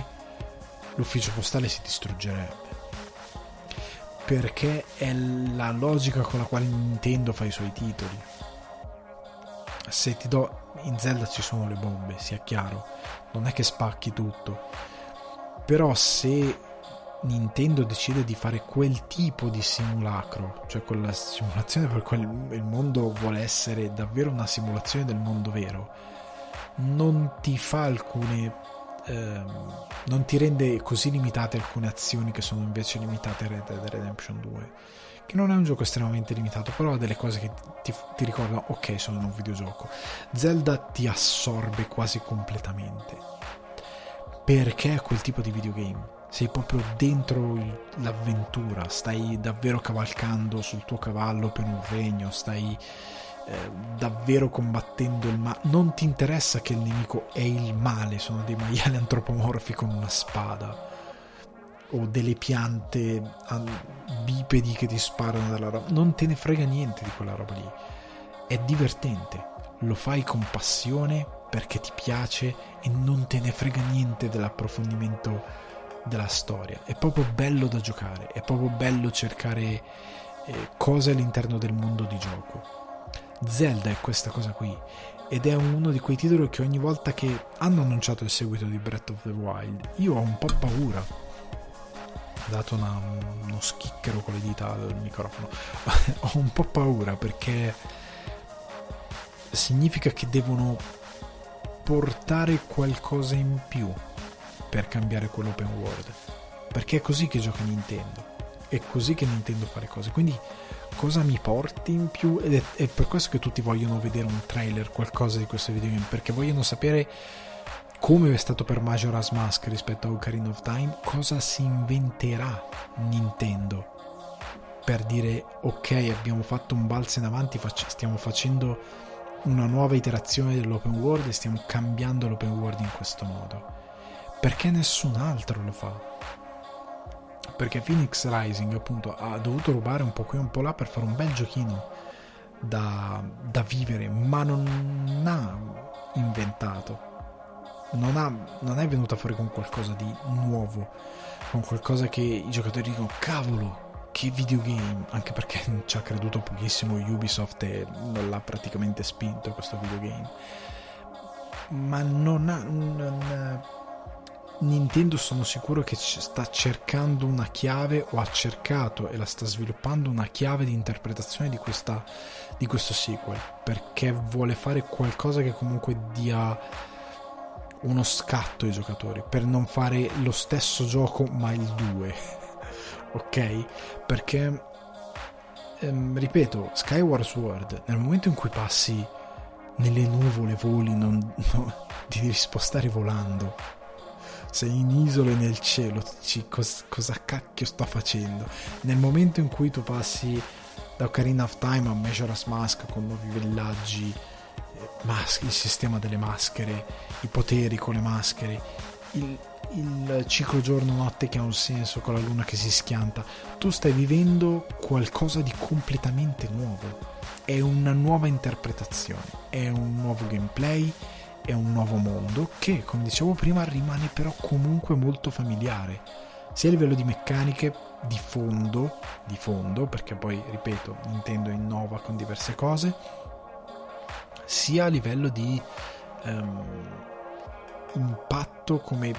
l'ufficio postale si distruggerebbe perché è la logica con la quale Nintendo fa i suoi titoli. Se ti do in Zelda ci sono le bombe, sia chiaro, non è che spacchi tutto. Però se Nintendo decide di fare quel tipo di simulacro, cioè quella simulazione per cui il mondo vuole essere davvero una simulazione del mondo vero, non ti fa alcune ehm, non ti rende così limitate alcune azioni che sono invece limitate a Red Dead Redemption 2 che non è un gioco estremamente limitato però ha delle cose che ti, ti ricordano ok sono un videogioco. Zelda ti assorbe quasi completamente. Perché è quel tipo di videogame? Sei proprio dentro l'avventura stai davvero cavalcando sul tuo cavallo per un regno stai eh, davvero combattendo il male. Non ti interessa che il nemico è il male, sono dei maiali antropomorfi con una spada o delle piante bipedi che ti sparano dalla roba. Non te ne frega niente di quella roba lì. È divertente, lo fai con passione perché ti piace e non te ne frega niente dell'approfondimento della storia. È proprio bello da giocare, è proprio bello cercare eh, cose all'interno del mondo di gioco. Zelda è questa cosa qui ed è uno di quei titoli che ogni volta che hanno annunciato il seguito di Breath of the Wild io ho un po' paura. Ho dato una, uno schicchero con le dita al microfono. Ho un po' paura perché significa che devono portare qualcosa in più per cambiare quell'open world. Perché è così che gioca Nintendo. È così che Nintendo fa le cose. Quindi cosa mi porti in più ed è, è, per questo che tutti vogliono vedere un trailer, qualcosa di questo videogame, perché vogliono sapere come è stato per Majora's Mask rispetto a Ocarina of Time, cosa si inventerà Nintendo per dire ok abbiamo fatto un balzo in avanti, stiamo facendo una nuova iterazione dell'open world e stiamo cambiando l'open world in questo modo. Perché nessun altro lo fa perché Phoenix Rising appunto ha dovuto rubare un po' qui e un po' là per fare un bel giochino da, da vivere, ma non ha inventato. Non, ha, non, è venuta fuori con qualcosa di nuovo, con qualcosa che i giocatori dicono cavolo, che videogame, anche perché ci ha creduto pochissimo Ubisoft e non l'ha praticamente spinto questo videogame. Ma non ha... Non, Nintendo sono sicuro che sta cercando una chiave o ha cercato e la sta sviluppando una chiave di interpretazione di, questa, di questo sequel perché vuole fare qualcosa che comunque dia uno scatto ai giocatori per non fare lo stesso gioco ma il 2 ok? Perché ehm, ripeto Skyward Sword nel momento in cui passi nelle nuvole voli non, no, devi spostare volando sei in isole nel cielo, dici cos- cosa cacchio sto facendo. Nel momento in cui tu passi da Ocarina of Time a Majora's Mask con nuovi villaggi, eh, mas- il sistema delle maschere, i poteri con le maschere, il, il ciclo giorno-notte che ha un senso con la luna che si schianta, tu stai vivendo qualcosa di completamente nuovo. È una nuova interpretazione, è un nuovo gameplay, è un nuovo mondo che, come dicevo prima, rimane però comunque molto familiare, sia a livello di meccaniche, di fondo, di fondo, perché poi, ripeto, Nintendo innova con diverse cose, sia a livello di um, impatto come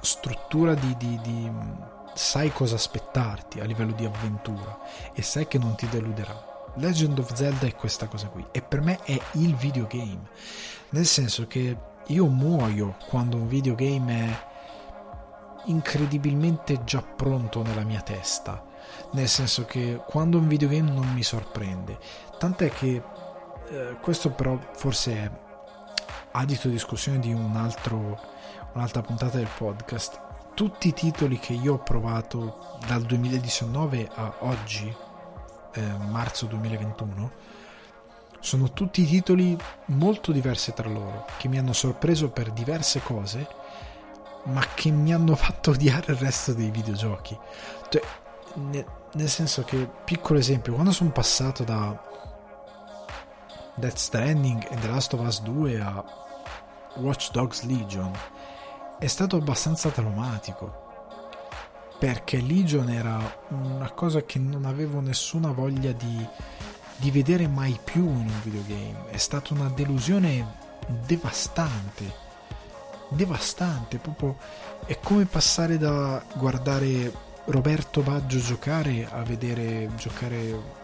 struttura di, di, di sai cosa aspettarti a livello di avventura e sai che non ti deluderà. Legend of Zelda è questa cosa qui e per me è il videogame nel senso che io muoio quando un videogame è incredibilmente già pronto nella mia testa. Nel senso che quando un videogame non mi sorprende. Tant'è che eh, questo però forse è adito discussione di un altro, un'altra puntata del podcast. Tutti i titoli che io ho provato dal 2019 a oggi, eh, marzo 2021, sono tutti titoli molto diversi tra loro, che mi hanno sorpreso per diverse cose, ma che mi hanno fatto odiare il resto dei videogiochi. Cioè, nel, nel senso che, piccolo esempio, quando sono passato da Death Stranding e The Last of Us 2 a Watch Dogs Legion, è stato abbastanza traumatico. Perché Legion era una cosa che non avevo nessuna voglia di di vedere mai più in un videogame. È stata una delusione devastante. Devastante, proprio è come passare da guardare Roberto Baggio giocare a vedere giocare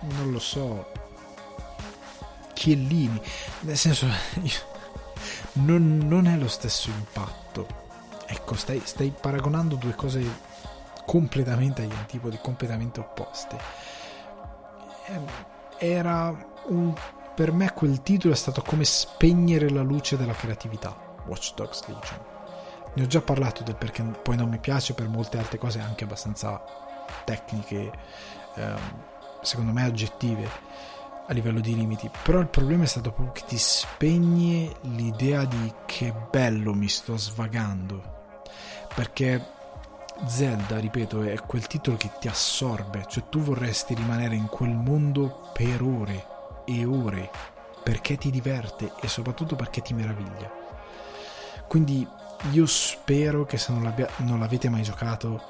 non lo so Chiellini nel senso non, non è lo stesso impatto. Ecco, stai, stai paragonando due cose completamente agli antipodi, completamente opposte. Ehm, era un, per me quel titolo è stato come spegnere la luce della creatività. Watch Dogs Legion. Ne ho già parlato del perché poi non mi piace per molte altre cose anche abbastanza tecniche, ehm, secondo me oggettive a livello di limiti. Però il problema è stato proprio che ti spegne l'idea di che bello mi sto svagando. Perché Zelda, ripeto, è quel titolo che ti assorbe, cioè tu vorresti rimanere in quel mondo per ore e ore perché ti diverte e soprattutto perché ti meraviglia. Quindi io spero che se non, non l'avete mai giocato,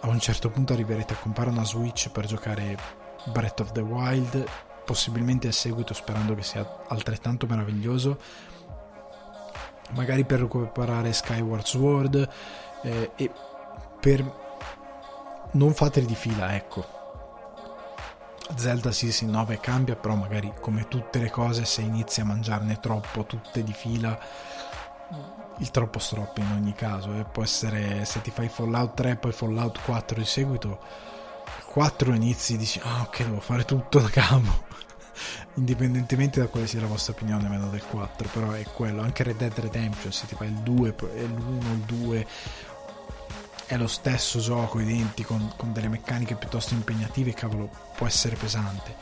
a un certo punto arriverete a comprare una Switch per giocare Breath of the Wild, possibilmente il seguito sperando che sia altrettanto meraviglioso, magari per recuperare Skyward Sword eh, e per non fateli di fila, ecco. Zelda innova e cambia, però magari come tutte le cose, se inizi a mangiarne troppo, tutte di fila, il troppo stroppo in ogni caso. Eh. Può essere se ti fai Fallout 3 e poi Fallout 4 di seguito, 4 inizi e dici, ah ok, devo fare tutto da capo. Indipendentemente da quale sia la vostra opinione, meno del 4, però è quello. Anche Red Dead Redemption, se ti fai il 2, l'1, il 2 è lo stesso gioco, identico, con, con delle meccaniche piuttosto impegnative, cavolo, può essere pesante.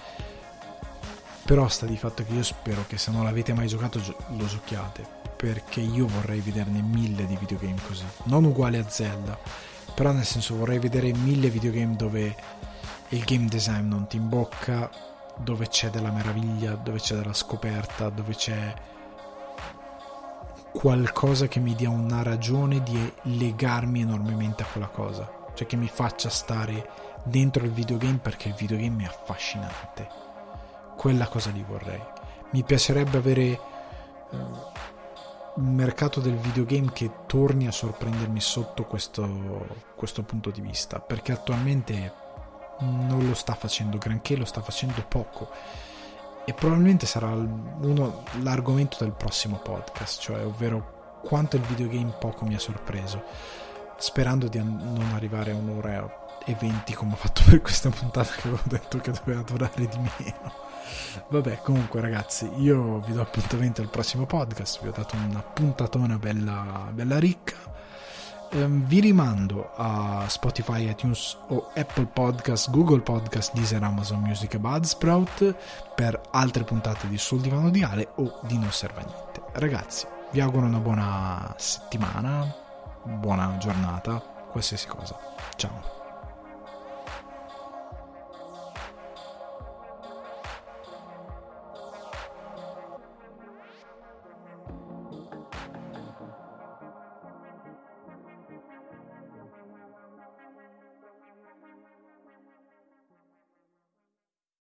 Però sta di fatto che io spero che se non l'avete mai giocato lo giochiate, perché io vorrei vederne mille di videogame così, non uguali a Zelda, però nel senso vorrei vedere mille videogame dove il game design non ti imbocca, dove c'è della meraviglia, dove c'è della scoperta, dove c'è qualcosa che mi dia una ragione di legarmi enormemente a quella cosa, cioè che mi faccia stare dentro il videogame perché il videogame è affascinante. Quella cosa lì vorrei. Mi piacerebbe avere uh, un mercato del videogame che torni a sorprendermi sotto questo, questo punto di vista, perché attualmente non lo sta facendo granché, lo sta facendo poco e probabilmente sarà uno, l'argomento del prossimo podcast, cioè ovvero quanto il videogame poco mi ha sorpreso, sperando di non arrivare a un'ora e venti come ho fatto per questa puntata che avevo detto che doveva durare di meno. Vabbè, comunque ragazzi, io vi do appuntamento al prossimo podcast, vi ho dato una puntatona bella, bella ricca ehm, vi rimando a Spotify, iTunes o Apple Podcast, Google Podcast, Deezer, Amazon Music e Budsprout per altre puntate di Sul Divano di Ale o di Non Serve a Niente. Ragazzi, vi auguro una buona settimana, buona giornata, qualsiasi cosa. Ciao.